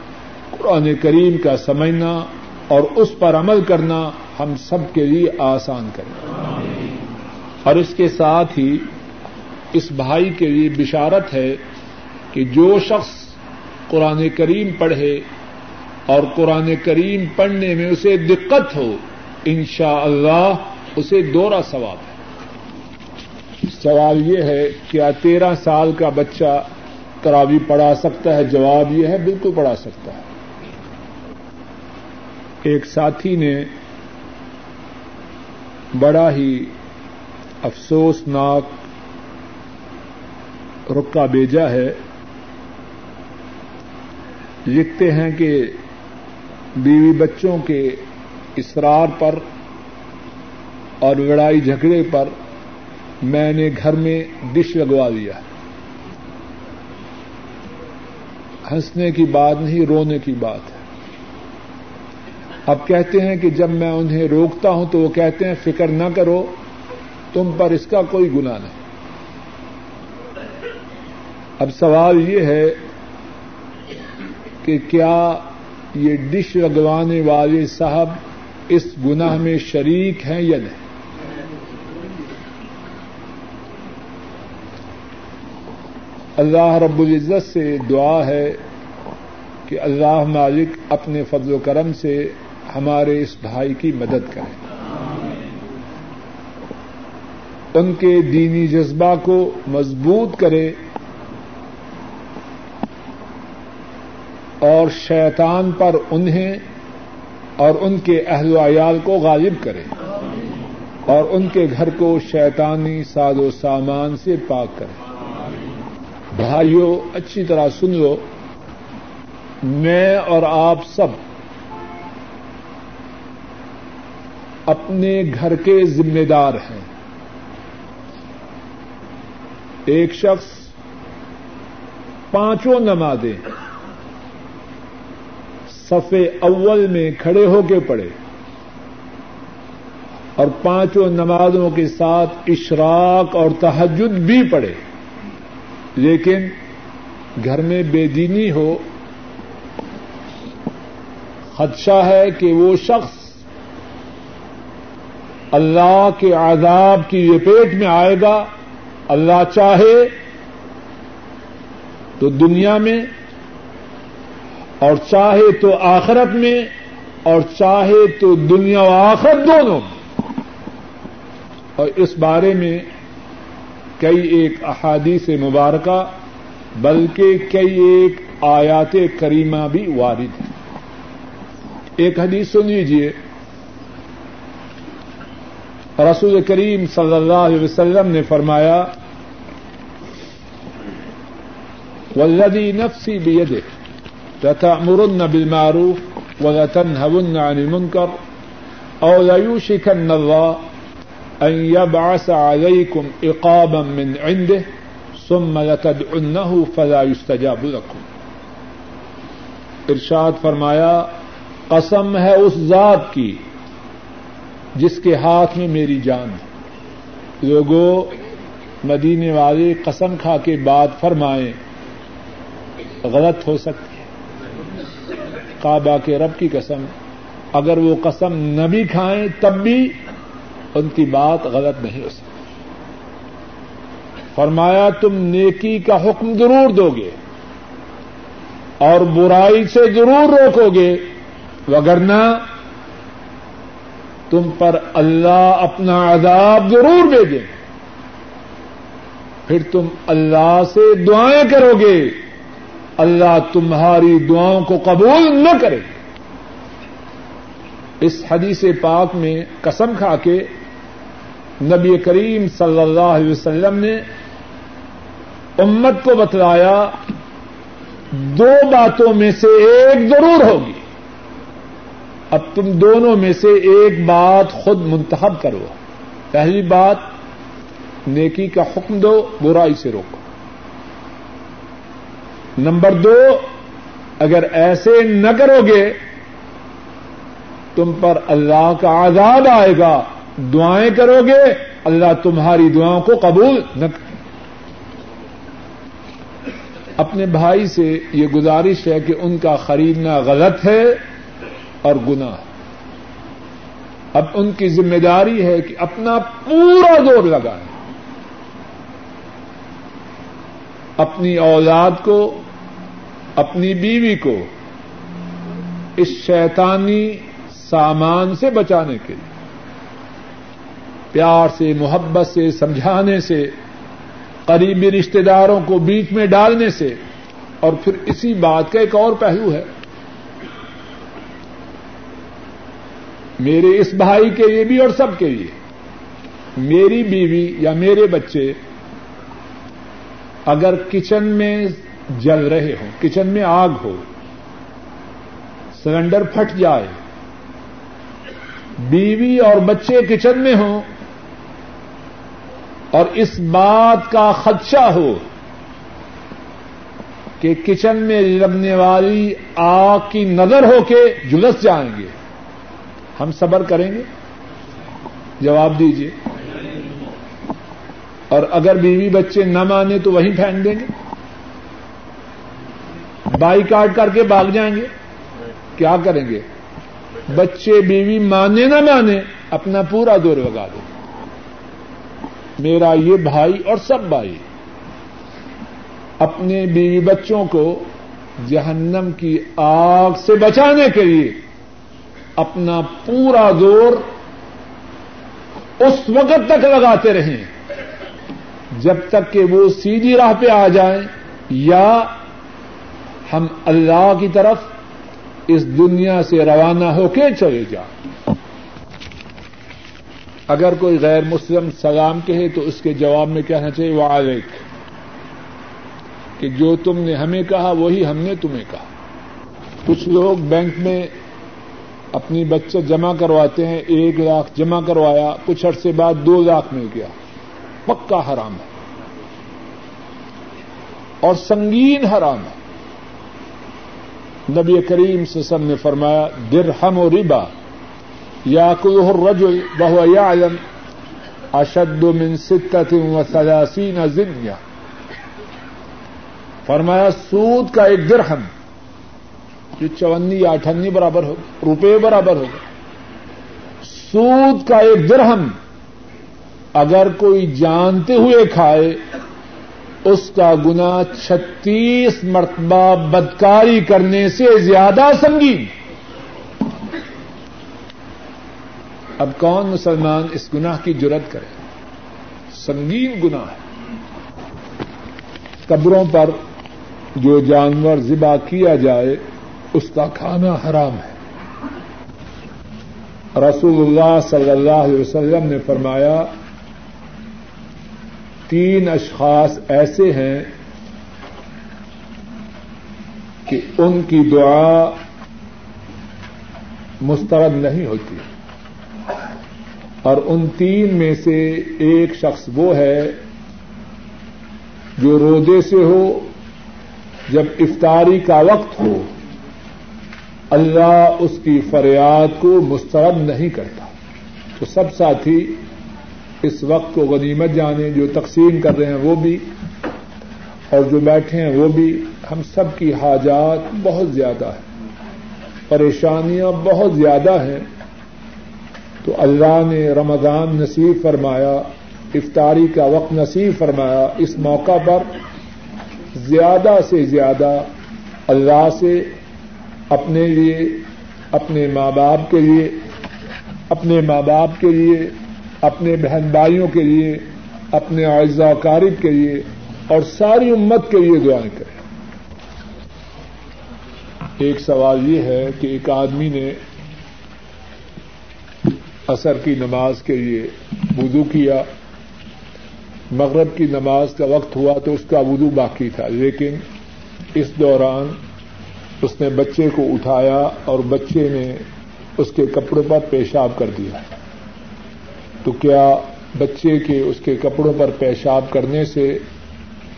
قرآن کریم کا سمجھنا اور اس پر عمل کرنا ہم سب کے لیے آسان کریں اور اس کے ساتھ ہی اس بھائی کے لیے بشارت ہے کہ جو شخص قرآن کریم پڑھے اور قرآن کریم پڑھنے میں اسے دقت ہو ان شاء اللہ اسے دوہرا ثواب ہے۔ سوال یہ ہے کیا تیرہ سال کا بچہ تراوی پڑھا سکتا ہے؟ جواب یہ ہے بالکل پڑھا سکتا ہے۔ ایک ساتھی نے بڑا ہی افسوسناک رکا بھیجا ہے۔ لکھتے ہیں کہ بیوی بچوں کے اسرار پر اور لڑائی جھگڑے پر میں نے گھر میں ڈش لگوا دیا ہنسنے کی بات نہیں، رونے کی بات ہے۔ اب کہتے ہیں کہ جب میں انہیں روکتا ہوں تو وہ کہتے ہیں فکر نہ کرو، تم پر اس کا کوئی گنا نہیں۔ اب سوال یہ ہے کہ کیا یہ ڈش لگوانے والے صاحب اس گناہ میں شریک ہیں یا نہیں؟ اللہ رب العزت سے دعا ہے کہ اللہ مالک اپنے فضل و کرم سے ہمارے اس بھائی کی مدد کرے ان کے دینی جذبہ کو مضبوط کرے اور شیطان پر انہیں اور ان کے اہل و عیال کو غالب کرے اور ان کے گھر کو شیطانی ساد و سامان سے پاک کرے بھائیوں اچھی طرح سن لو، میں اور آپ سب اپنے گھر کے ذمہ دار ہیں۔ ایک شخص پانچوں نمازیں صفے اول میں کھڑے ہو کے پڑے اور پانچوں نمازوں کے ساتھ اشراق اور تحجد بھی پڑے لیکن گھر میں بے دینی ہو، خدشہ ہے کہ وہ شخص اللہ کے عذاب کی لپیٹ میں آئے گا، اللہ چاہے تو دنیا میں، اور چاہے تو آخرت میں، اور چاہے تو دنیا و آخرت دونوں میں۔ اور اس بارے میں کئی ایک احادیث مبارکہ، بلکہ کئی ایک آیات کریمہ بھی وارد ہیں۔ ایک حدیث سن لیجیے رسول کریم صلی اللہ علیہ وسلم نے فرمایا، والذی نفسی بیدہ لتأمرن بالمعروف ولتنهون عن المنكر أو ليوشكن الله أن يبعث عليكم إقابا من عنده، ثم لتدعنه فلا يستجاب لكم ارشاد فرمایا، قسم ہے اس ذات کی جس کے ہاتھ میں میری جان ہے۔ لوگوں مدینے والے قسم کھا کے بات فرمائیں، غلط ہو سکتی ہے۔ کعبہ کے رب کی قسم، اگر وہ قسم نہ بھی کھائیں، تب بھی ان کی بات غلط نہیں ہو سکتی۔ فرمایا، تم نیکی کا حکم ضرور دو گے اور برائی سے ضرور روکو گے وگرنہ تم پر اللہ اپنا عذاب ضرور بھیجے۔ پھر تم اللہ سے دعائیں کرو گے اللہ تمہاری دعاؤں کو قبول نہ کرے۔ اس حدیث پاک میں قسم کھا کے نبی کریم صلی اللہ علیہ وسلم نے امت کو بتلایا، دو باتوں میں سے ایک ضرور ہوگی۔ اب تم دونوں میں سے ایک بات خود منتخب کرو۔ پہلی بات، نیکی کا حکم دو، برائی سے روکو۔ نمبر دو، اگر ایسے نہ کرو گے، تم پر اللہ کا عذاب آئے گا۔ دعائیں کرو گے، اللہ تمہاری دعاؤں کو قبول نہ کرے۔ اپنے بھائی سے یہ گزارش ہے کہ ان کا خریدنا غلط ہے۔ اور گنا اب ان کی ذمہ داری ہے کہ اپنا پورا زور لگائیں۔ اپنی اولاد کو، اپنی بیوی کو اس شیطانی سامان سے بچانے کے لیے، پیار سے، محبت سے، سمجھانے سے، قریبی رشتے داروں کو بیچ میں ڈالنے سے۔ اور پھر اسی بات کا ایک اور پہلو ہے۔ میرے اس بھائی کے لیے بھی اور سب کے لیے۔ میری بیوی یا میرے بچے اگر کچن میں جل رہے ہوں، کچن میں آگ ہو، سلنڈر پھٹ جائے، بیوی اور بچے کچن میں ہوں اور اس بات کا خدشہ ہو کہ کچن میں لگنے والی آگ کی نظر ہو کے جلس جائیں گے۔ ہم صبر کریں گے؟ جواب دیجیے اور اگر بیوی بچے نہ مانے تو وہیں پھینک دیں گے؟ بائی کاٹ کر کے بھاگ جائیں گے؟ کیا کریں گے؟ بچے بیوی مانے نہ مانے اپنا پورا دور لگا دیں۔ میرا یہ بھائی اور سب بھائی، اپنے بیوی بچوں کو جہنم کی آگ سے بچانے کے لیے اپنا پورا زور اس وقت تک لگاتے رہیں جب تک کہ وہ سیدھی راہ پہ آ جائیں یا ہم اللہ کی طرف اس دنیا سے روانہ ہو کے چلے جائیں۔ اگر کوئی غیر مسلم سلام کہے تو اس کے جواب میں کہنا چاہیے وہ کہ جو تم نے ہمیں کہا، وہی ہم نے تمہیں کہا۔ کچھ لوگ بینک میں اپنی بچت جمع کرواتے ہیں، ایک لاکھ جمع کروایا، کچھ عرصے بعد دو لاکھ مل گیا۔ پکا حرام ہے۔ اور سنگین حرام ہے۔ نبی کریم سسم نے فرمایا، درہم و ربا یا کلو الرجل وهو يعلم اشد من ستة وثلاثين زنيا فرمایا، سود کا ایک درہم۔ جو چونی یا اٹھنی برابر ہو، روپے برابر ہوگا سود کا ایک درہم اگر کوئی جانتے ہوئے کھائے، اس کا گنا چھتیس مرتبہ بدکاری کرنے سے زیادہ سنگین۔ اب کون مسلمان اس گناہ کی جرت کرے؟ سنگین گنا ہے۔ قبروں پر جو جانور ذبح کیا جائے اس کا کھانا حرام ہے۔ رسول اللہ صلی اللہ علیہ وسلم نے فرمایا، تین اشخاص ایسے ہیں کہ ان کی دعا مسترد نہیں ہوتی۔ اور ان تین میں سے ایک شخص وہ ہے جو روزے سے ہو، جب افطاری کا وقت ہو اللہ اس کی فریاد کو مسترد نہیں کرتا۔ تو سب ساتھی اس وقت کو غنیمت جانے، جو تقسیم کر رہے ہیں وہ بھی اور جو بیٹھے ہیں وہ بھی، ہم سب کی حاجات بہت زیادہ ہیں۔ پریشانیاں بہت زیادہ ہیں۔ تو اللہ نے رمضان نصیب فرمایا، افطاری کا وقت نصیب فرمایا۔ اس موقع پر زیادہ سے زیادہ اللہ سے اپنے لیے، اپنے ماں باپ کے لیے، اپنے ماں باپ کے لیے، اپنے بہن بھائیوں کے لیے، اپنے اعزا کارب کے لیے اور ساری امت کے لیے دعائیں کریں۔ ایک سوال یہ ہے کہ ایک آدمی نے اثر کی نماز کے لیے وضو کیا، مغرب کی نماز کا وقت ہوا تو اس کا وضو باقی تھا، لیکن اس دوران اس نے بچے کو اٹھایا اور بچے نے اس کے کپڑوں پر پیشاب کر دیا۔ تو کیا بچے کے اس کے کپڑوں پر پیشاب کرنے سے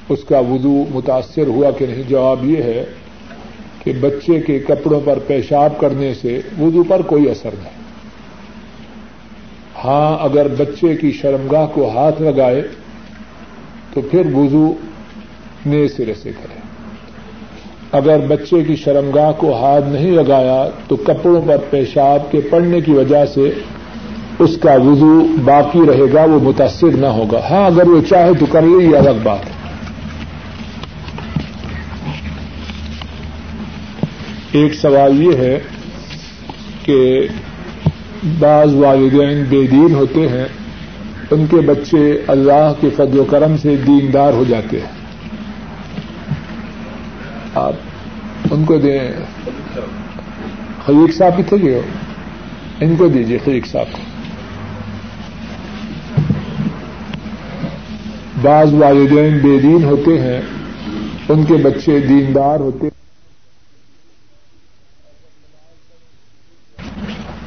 اس کا وضو متاثر ہوا کہ نہیں؟ جواب یہ ہے کہ بچے کے کپڑوں پر پیشاب کرنے سے وضو پر کوئی اثر نہیں۔ ہاں اگر بچے کی شرمگاہ کو ہاتھ لگائے تو پھر وضو نئے سرے سے کرے۔ اگر بچے کی شرمگاہ کو ہاتھ نہیں لگایا تو کپڑوں پر پیشاب کے پڑنے کی وجہ سے اس کا وضو باقی رہے گا، وہ متاثر نہ ہوگا۔ ہاں اگر وہ چاہے تو کر لے یہ الگ بات ہے۔ ایک سوال یہ ہے کہ بعض والدین بے دین ہوتے ہیں، ان کے بچے اللہ کے فضل و کرم سے دیندار ہو جاتے ہیں۔ آپ ان کو دیں۔ خلیق صاحب کتنے گئے ہو؟ ان کو دیجیے خلیق صاحب۔ کو بعض والدین بے دین ہوتے ہیں، ان کے بچے دیندار ہوتے ہیں۔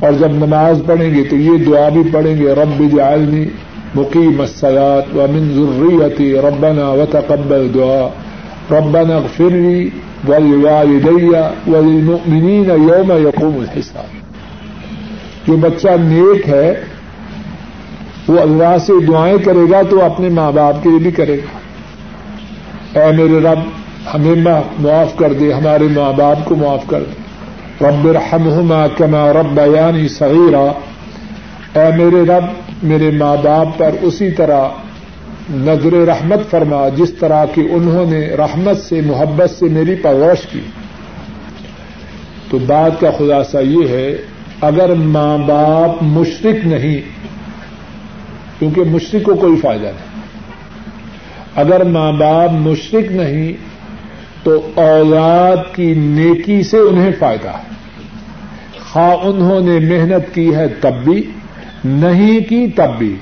اور جب نماز پڑھیں گے تو یہ دعا بھی پڑھیں گے، رب جعلنی مقیم الصلاة ومن ذریتی ربنا وتقبل دعا۔ ربنا اغفر لي ولوالدي وللمؤمنين يوم يقوم الحساب۔ جو بچہ نیک ہے، وہ اللہ سے دعائیں کرے گا تو اپنے ماں باپ کے لیے بھی کرے گا۔ اے میرے رب، ہمیں معاف کر دے، ہمارے ماں باپ کو معاف کر دے۔ رب ارحمهما كما ربياني صغيرا اے میرے رب، میرے ماں باپ پر اسی طرح نظر رحمت فرما، جس طرح کہ انہوں نے رحمت سے، محبت سے میری پرورش کی۔ تو بات کا خلاصہ یہ ہے، اگر ماں باپ مشرق نہیں، کیونکہ مشرق کو کوئی فائدہ نہیں۔ اگر ماں باپ مشرق نہیں، تو اولاد کی نیکی سے انہیں فائدہ ہے۔ خواہ انہوں نے محنت کی ہے تب بھی، نہیں کی تب بھی۔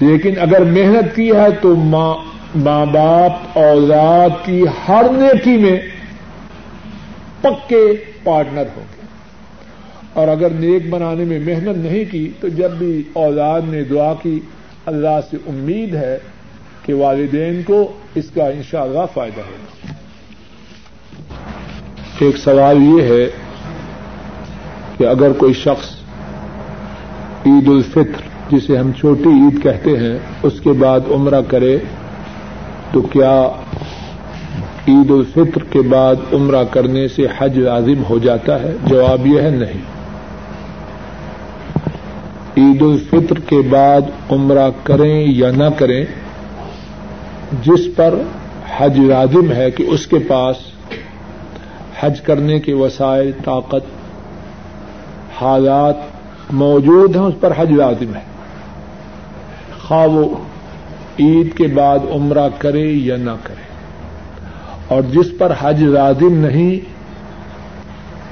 لیکن اگر محنت کی ہے تو ماں ماں باپ اولاد کی ہر نیکی میں پکے پارٹنر ہوں گے۔ اور اگر نیک بنانے میں محنت نہیں کی تو جب بھی اولاد نے دعا کی، اللہ سے امید ہے کہ والدین کو اس کا انشاءاللہ فائدہ ہوگا۔ ایک سوال یہ ہے کہ اگر کوئی شخص عید الفطر جسے ہم چھوٹی عید کہتے ہیں، اس کے بعد عمرہ کرے تو کیا عید الفطر کے بعد عمرہ کرنے سے حج لازم ہو جاتا ہے؟ جواب یہ ہے نہیں۔ عید الفطر کے بعد عمرہ کریں یا نہ کریں، جس پر حج لازم ہے کہ اس کے پاس حج کرنے کے وسائل، طاقت، حالات موجود ہیں، اس پر حج لازم ہے۔ خواہ وہ عید کے بعد عمرہ کرے یا نہ کرے۔ اور جس پر حج لازم نہیں،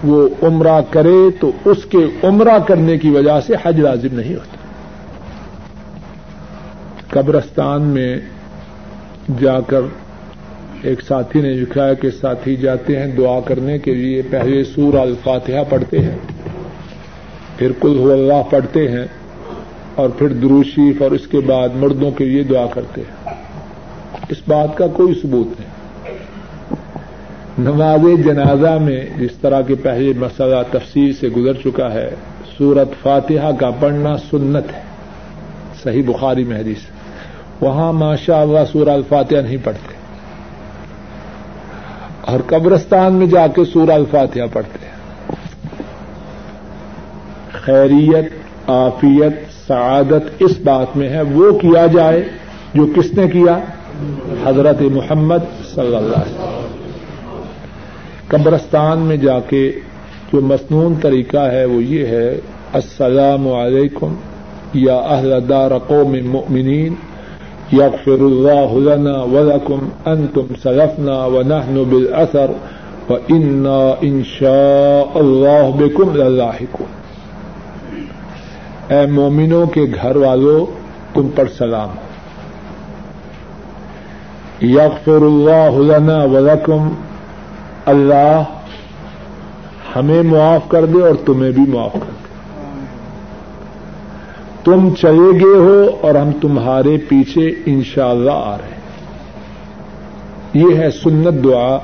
وہ عمرہ کرے تو اس کے عمرہ کرنے کی وجہ سے حج لازم نہیں ہوتا۔ قبرستان میں جا کر ایک ساتھی نے لکھا ہے کہ ساتھی جاتے ہیں دعا کرنے کے لیے، پہلے سور الفاتحہ پڑھتے ہیں، پھر کل ہو اللہ پڑھتے ہیں۔ اور پھر دروشیف اور اس کے بعد مردوں کے لیے دعا کرتے ہیں۔ اس بات کا کوئی ثبوت نہیں۔ نماز جنازہ میں جس طرح کے پہلے مسئلہ تفصیل سے گزر چکا ہے، سورت فاتحہ کا پڑھنا سنت ہے۔ صحیح بخاری میں حدیث وہاں ماشاء اللہ سورہ الفاتحہ نہیں پڑھتے۔ اور قبرستان میں جا کے سورہ الفاتحہ پڑھتے ہیں۔ خیریت آفیت سعادت اس بات میں ہے، وہ کیا جائے جو کس نے کیا؟ حضرت محمد صلی اللہ علیہ وسلم۔ قبرستان میں جا کے جو مصنون طریقہ ہے، وہ یہ ہے، السلام علیکم یا اہل دار قوم مؤمنین، یغفر اللہ لنا ولکم انتم سلفنا ونحن بالاثر وانا ان شاء اللہ بكم للاحقون اے مومنوں کے گھر والوں، تم پر سلام۔ یغفر اللہ لنا ولکم اللہ ہمیں معاف کر دے اور تمہیں بھی معاف کر دے۔ تم چلے گئے ہو اور ہم تمہارے پیچھے انشاءاللہ اللہ آ رہے ہیں۔ یہ ہے سنت دعا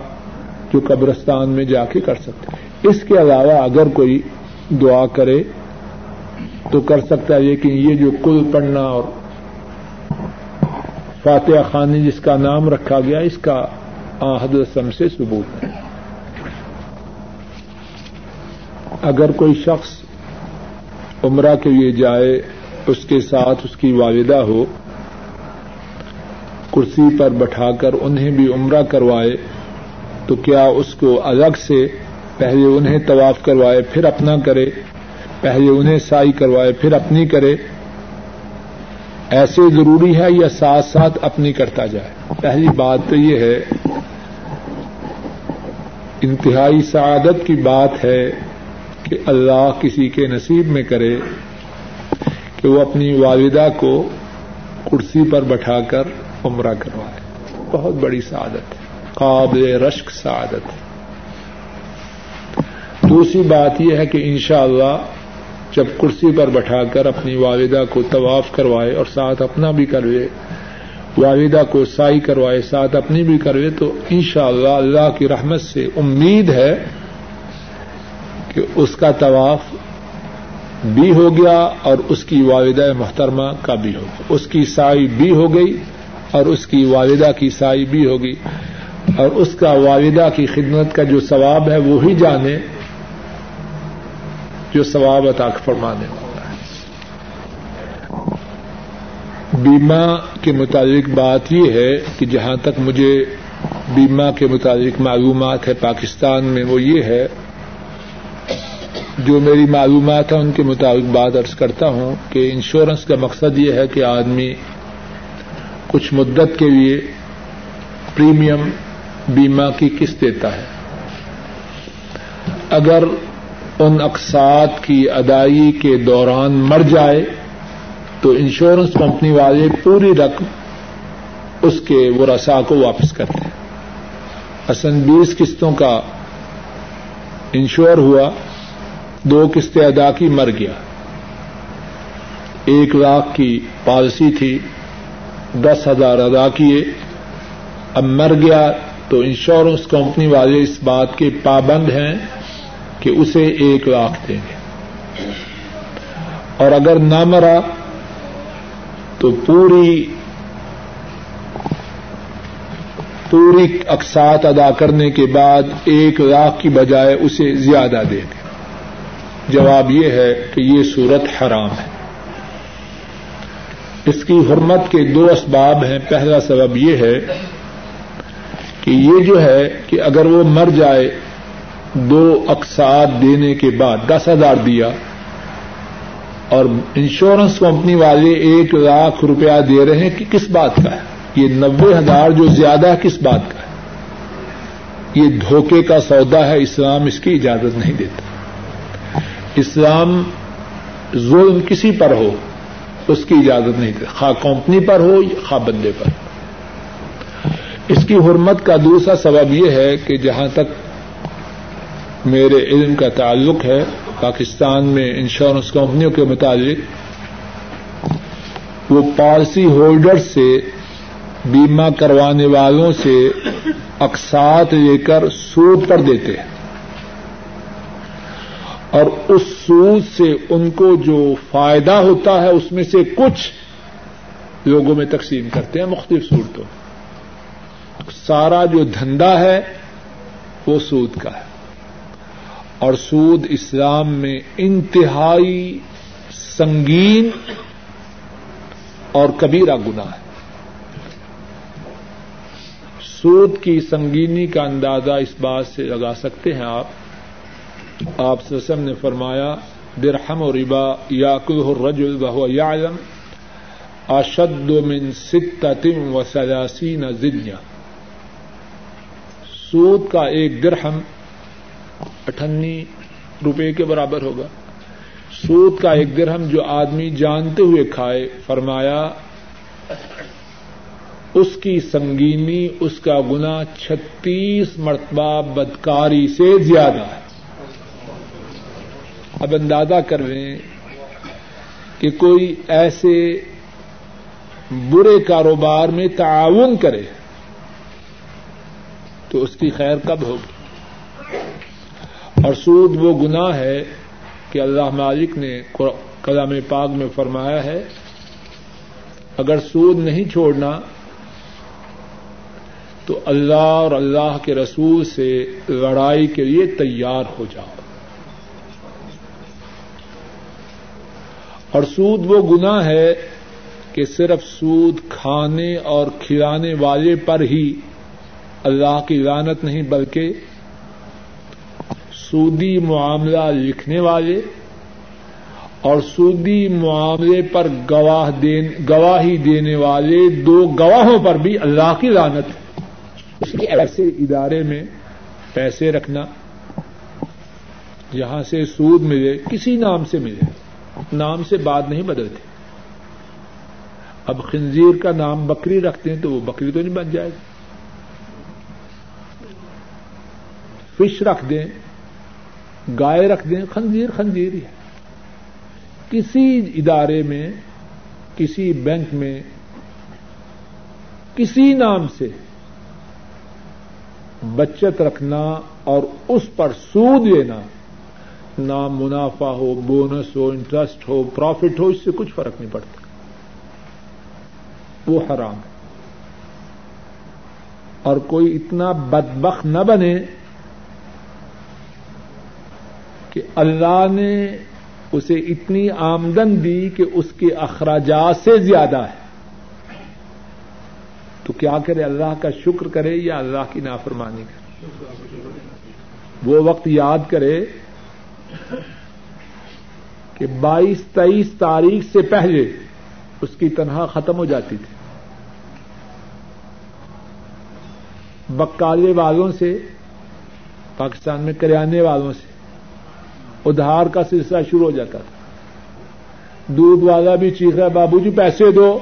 جو قبرستان میں جا کے کر سکتے ہیں۔ اس کے علاوہ اگر کوئی دعا کرے تو کر سکتا ہے لیکن یہ جو کل پڑھنا اور فاتحہ خانی جس کا نام رکھا گیا، اس کا سم سے ثبوت ہے۔ اگر کوئی شخص عمرہ کے لیے جائے، اس کے ساتھ اس کی والدہ ہو، کرسی پر بٹھا کر انہیں بھی عمرہ کروائے، تو کیا اس کو الگ سے پہلے انہیں طواف کروائے، پھر اپنا کرے؟ پہلے انہیں سائی کروائے، پھر اپنی کرے۔ ایسے ضروری ہے یا ساتھ ساتھ اپنی کرتا جائے؟ پہلی بات تو یہ ہے، انتہائی سعادت کی بات ہے کہ اللہ کسی کے نصیب میں کرے کہ وہ اپنی والدہ کو کرسی پر بٹھا کر عمرہ کروائے۔ بہت بڑی سعادت ہے، قابل رشک سعادت ہے۔ دوسری بات یہ ہے کہ انشاءاللہ جب کرسی پر بٹھا کر اپنی والدہ کو طواف کروائے اور ساتھ اپنا بھی کروے والدہ کو سائی کروائے، ساتھ اپنی بھی کروے تو انشاءاللہ اللہ کی رحمت سے امید ہے کہ اس کا طواف بھی ہو گیا اور اس کی والدہ محترمہ کا بھی ہو گیا۔ اس کی سائی بھی ہو گئی اور اس کی والدہ کی سائی بھی ہوگی اور اس کا والدہ کی خدمت کا جو ثواب ہے وہی جانے۔ جو ثواب عطا فرمانے والا ہے۔ بیما کے متعلق بات یہ ہے کہ جہاں تک مجھے بیما کے متعلق معلومات ہے پاکستان میں، وہ یہ ہے، جو میری معلومات ہیں ان کے مطابق بات ارض کرتا ہوں کہ انشورنس کا مقصد یہ ہے کہ آدمی کچھ مدت کے لیے پریمیم بیمہ کی قسط دیتا ہے۔ اگر ان اقساط کی ادائیگی کے دوران مر جائے تو انشورنس کمپنی والے پوری رقم اس کے وہ رسا کو واپس کرتے ہیں اصل بیس قسطوں کا انشور ہوا، دو قسطیں ادا کی مر گیا۔ ایک لاکھ کی پالیسی تھی، دس ہزار ادا کیے۔ اب مر گیا تو انشورنس کمپنی والے اس بات کے پابند ہیں۔ کہ اسے ایک لاکھ دیں گے اور اگر نہ مرا، تو پوری پوری اقساط ادا کرنے کے بعد ایک لاکھ کی بجائے اسے زیادہ دیں گے جواب یہ ہے کہ یہ صورت حرام ہے۔ اس کی حرمت کے دو اسباب ہیں۔ پہلا سبب یہ ہے کہ یہ جو ہے کہ اگر وہ مر جائے دو اقساط دینے کے بعد دس ہزار دیا اور انشورنس کمپنی والے ایک لاکھ روپیہ دے رہے ہیں کہ کس بات کا ہے؟ یہ نبے ہزار جو زیادہ ہے، کس بات کا ہے؟ یہ دھوکے کا سودا ہے، اسلام اس کی اجازت نہیں دیتا۔ اسلام ظلم کسی پر ہو، اس کی اجازت نہیں دیتا۔ خواہ کمپنی پر ہو یا خواہ بندے پر۔ اس کی حرمت کا دوسرا سبب یہ ہے کہ جہاں تک میرے علم کا تعلق ہے، پاکستان میں انشورنس کمپنیوں کے مطابق وہ پالیسی ہولڈر سے، بیمہ کروانے والوں سے اقساط لے کر سود پر دیتے ہیں۔ اور اس سود سے ان کو جو فائدہ ہوتا ہے، اس میں سے کچھ لوگوں میں تقسیم کرتے ہیں، مختلف صورتوں سارا جو دھندا ہے، وہ سود کا ہے۔ اور سود اسلام میں انتہائی سنگین اور کبیرہ گنا ہے۔ سود کی سنگینی کا اندازہ اس بات سے لگا سکتے ہیں آپ۔ آپ سسم نے فرمایا، درہم و ربا یا الرجل بہو یعلم اشد من ستم و سلاسین زدیاں سود کا ایک درہم اٹھنی روپے کے برابر ہوگا۔ سود کا ایک درہم جو آدمی جانتے ہوئے کھائے، فرمایا، اس کی سنگینی، اس کا گنا چھتیس مرتبہ بدکاری سے زیادہ ہے۔ اب اندازہ کر لیں کہ کوئی ایسے برے کاروبار میں تعاون کرے تو اس کی خیر کب ہوگی؟ اور سود وہ گناہ ہے کہ اللہ مالک نے کلام پاک میں فرمایا ہے، اگر سود نہیں چھوڑنا، تو اللہ اور اللہ کے رسول سے لڑائی کے لیے تیار ہو جاؤ۔ اور سود وہ گناہ ہے کہ صرف سود کھانے اور کھلانے والے پر ہی اللہ کی لانت نہیں، بلکہ سودی معاملہ لکھنے والے اور سودی معاملے پر گواہ گواہی دینے والے دو گواہوں پر بھی اللہ کی لانت ہے۔ اس لیے ایسے ادارے میں پیسے رکھنا جہاں سے سود ملے، کسی نام سے ملے۔ نام سے بات نہیں بدلتے۔ اب خنزیر کا نام بکری رکھتے ہیں تو وہ بکری تو نہیں بن جائے گی۔ فش رکھ دیں۔ گائے رکھ دیں، خنزیر خنزیر ہی ہے۔ کسی ادارے میں، کسی بینک میں، کسی نام سے بچت رکھنا اور اس پر سود لینا نہ منافع ہو، بونس ہو، انٹرسٹ ہو، پروفٹ ہو، اس سے کچھ فرق نہیں پڑتا۔ وہ حرام ہے۔ اور کوئی اتنا بدبخ نہ بنے کہ اللہ نے اسے اتنی آمدن دی کہ اس کے اخراجات سے زیادہ ہے۔ تو کیا کرے؟ اللہ کا شکر کرے یا اللہ کی نافرمانی کرے؟ وہ وقت یاد کرے کہ بائیس تیئیس تاریخ سے پہلے اس کی تنہا ختم ہو جاتی تھی۔ بکالے والوں سے، پاکستان میں کریانے والوں سے ادھار کا سلسلہ شروع ہو جاتا تھا۔ دودھ والا بھی چیخ رہا بابو جی پیسے دو۔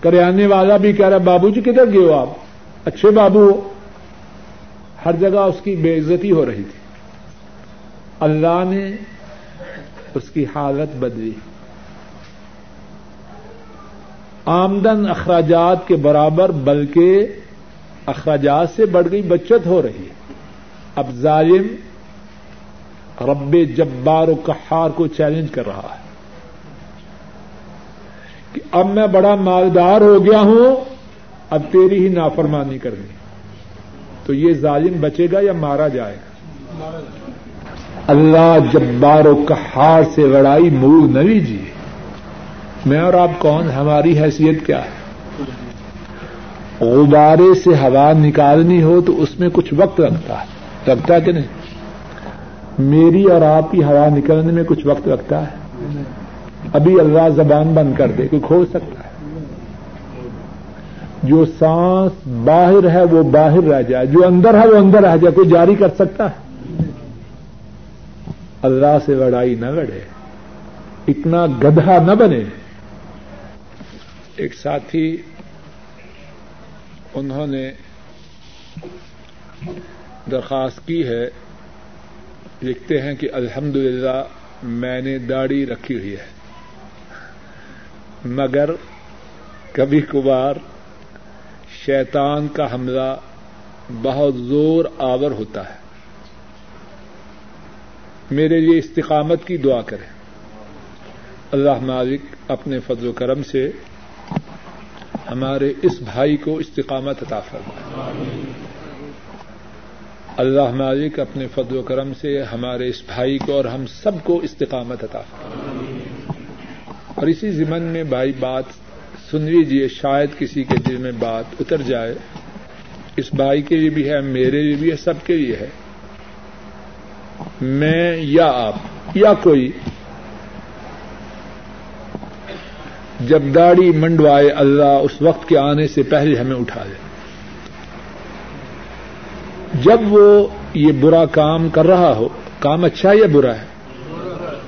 کریانے والا بھی کہہ رہا بابو جی کدھر گئے ہو آپ؟ اچھے بابو ہو ہر جگہ اس کی بے عزتی ہو رہی تھی۔ اللہ نے اس کی حالت بدلی۔ آمدن اخراجات کے برابر، بلکہ اخراجات سے بڑھ گئی، بچت ہو رہی ہے۔ اب ظالم رب جبار و کحار کو چیلنج کر رہا ہے کہ اب میں بڑا مالدار ہو گیا ہوں، اب تیری ہی نافرمانی کرنی تو یہ ظالم بچے گا یا مارا جائے گا؟ اللہ جبار و کحار سے لڑائی مول نہ لیجیے۔ میں اور آپ کون؟ ہماری حیثیت کیا ہے؟ غبارے سے ہوا نکالنی ہو تو اس میں کچھ وقت لگتا ہے۔ لگتا کہ نہیں؟ میری اور آپ کی ہوا نکلنے میں کچھ وقت لگتا ہے۔ ابھی اللہ زبان بند کر دے، کوئی کھول سکتا ہے۔ جو سانس باہر ہے، وہ باہر رہ جائے۔ جو اندر ہے، وہ اندر رہ جائے۔ کوئی جاری کر سکتا ہے؟ اللہ سے لڑائی نہ لڑے۔ اتنا گدھا نہ بنے۔ ایک ساتھی، انہوں نے درخواست کی ہے لکھتے ہیں کہ الحمد للہ میں نے داڑھی رکھی ہوئی ہے۔ مگر کبھی کبھار شیطان کا حملہ بہت زور آور ہوتا ہے۔ میرے لیے استقامت کی دعا کریں۔ اللہ مالک اپنے فضل و کرم سے ہمارے اس بھائی کو استقامت عطا فرمائے۔ اللہ مالک اپنے فضل و کرم سے ہمارے اس بھائی کو اور ہم سب کو استقامت عطا اور اسی ضمن میں بھائی بات سن لیجیے شاید کسی کے دل میں بات اتر جائے۔ اس بھائی کے لیے بھی ہے، میرے لیے بھی ہے، سب کے لیے ہے۔ میں یا آپ یا کوئی جب داڑھی منڈوائے اللہ اس وقت کے آنے سے پہلے ہمیں اٹھا دے جب وہ یہ برا کام کر رہا ہو، کام اچھا یا برا ہے؟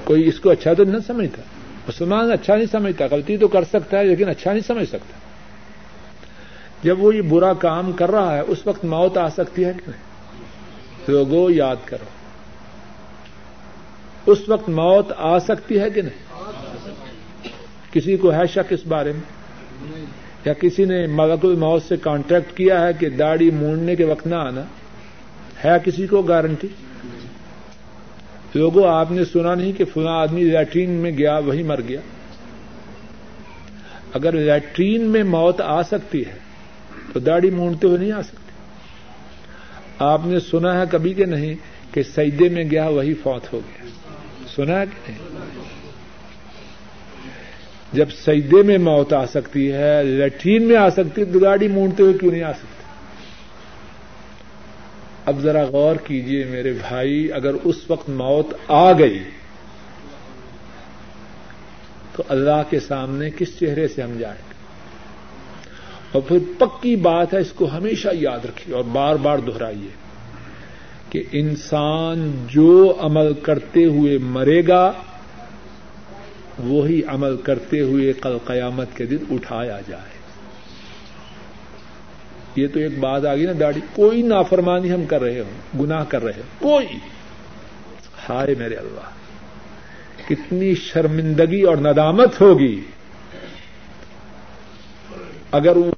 کوئی اس کو اچھا تو نہ سمجھتا۔ مسلمان اچھا نہیں سمجھتا، غلطی تو کر سکتا ہے لیکن اچھا نہیں سمجھ سکتا۔ جب وہ یہ برا کام کر رہا ہے، اس وقت موت آ سکتی ہے کہ نہیں؟ لوگوں، یاد کرو۔ اس وقت موت آ سکتی ہے کہ نہیں؟ کسی کو ہے شک اس بارے میں؟ یا کسی نے ملک الموت سے کانٹیکٹ کیا ہے کہ داڑھی مونڈنے کے وقت نہ آنا؟ ہے کسی کو گارنٹی لوگوں آپ نے سنا نہیں کہ فلاں آدمی لیٹرین میں گیا، وہی مر گیا۔ اگر لیٹرین میں موت آ سکتی ہے، تو داڑھی مونڈتے ہوئے نہیں آ سکتی۔ آپ نے سنا ہے کبھی کہ نہیں کہ سجدے میں گیا، وہی فوت ہو گیا۔ سنا ہے کہ نہیں؟ جب سجدے میں موت آ سکتی ہے لیٹرین میں آ سکتی ہے، تو گاڑی مونڈتے ہوئے کیوں نہیں آ سکتی؟ اب ذرا غور کیجیے میرے بھائی، اگر اس وقت موت آ گئی تو اللہ کے سامنے کس چہرے سے ہم جائیں گے؟ اور پھر پکی بات ہے، اس کو ہمیشہ یاد رکھیے اور بار بار دہرائیے کہ انسان جو عمل کرتے ہوئے مرے گا، وہی عمل کرتے ہوئے کل قیامت کے دن اٹھایا جائے۔ یہ تو ایک بات آ گئی نا داڑھی، کوئی نافرمانی ہم کر رہے ہوں، گناہ کر رہے ہوں، کوئی۔ ہائے میرے اللہ، کتنی شرمندگی اور ندامت ہوگی۔ اگر وہ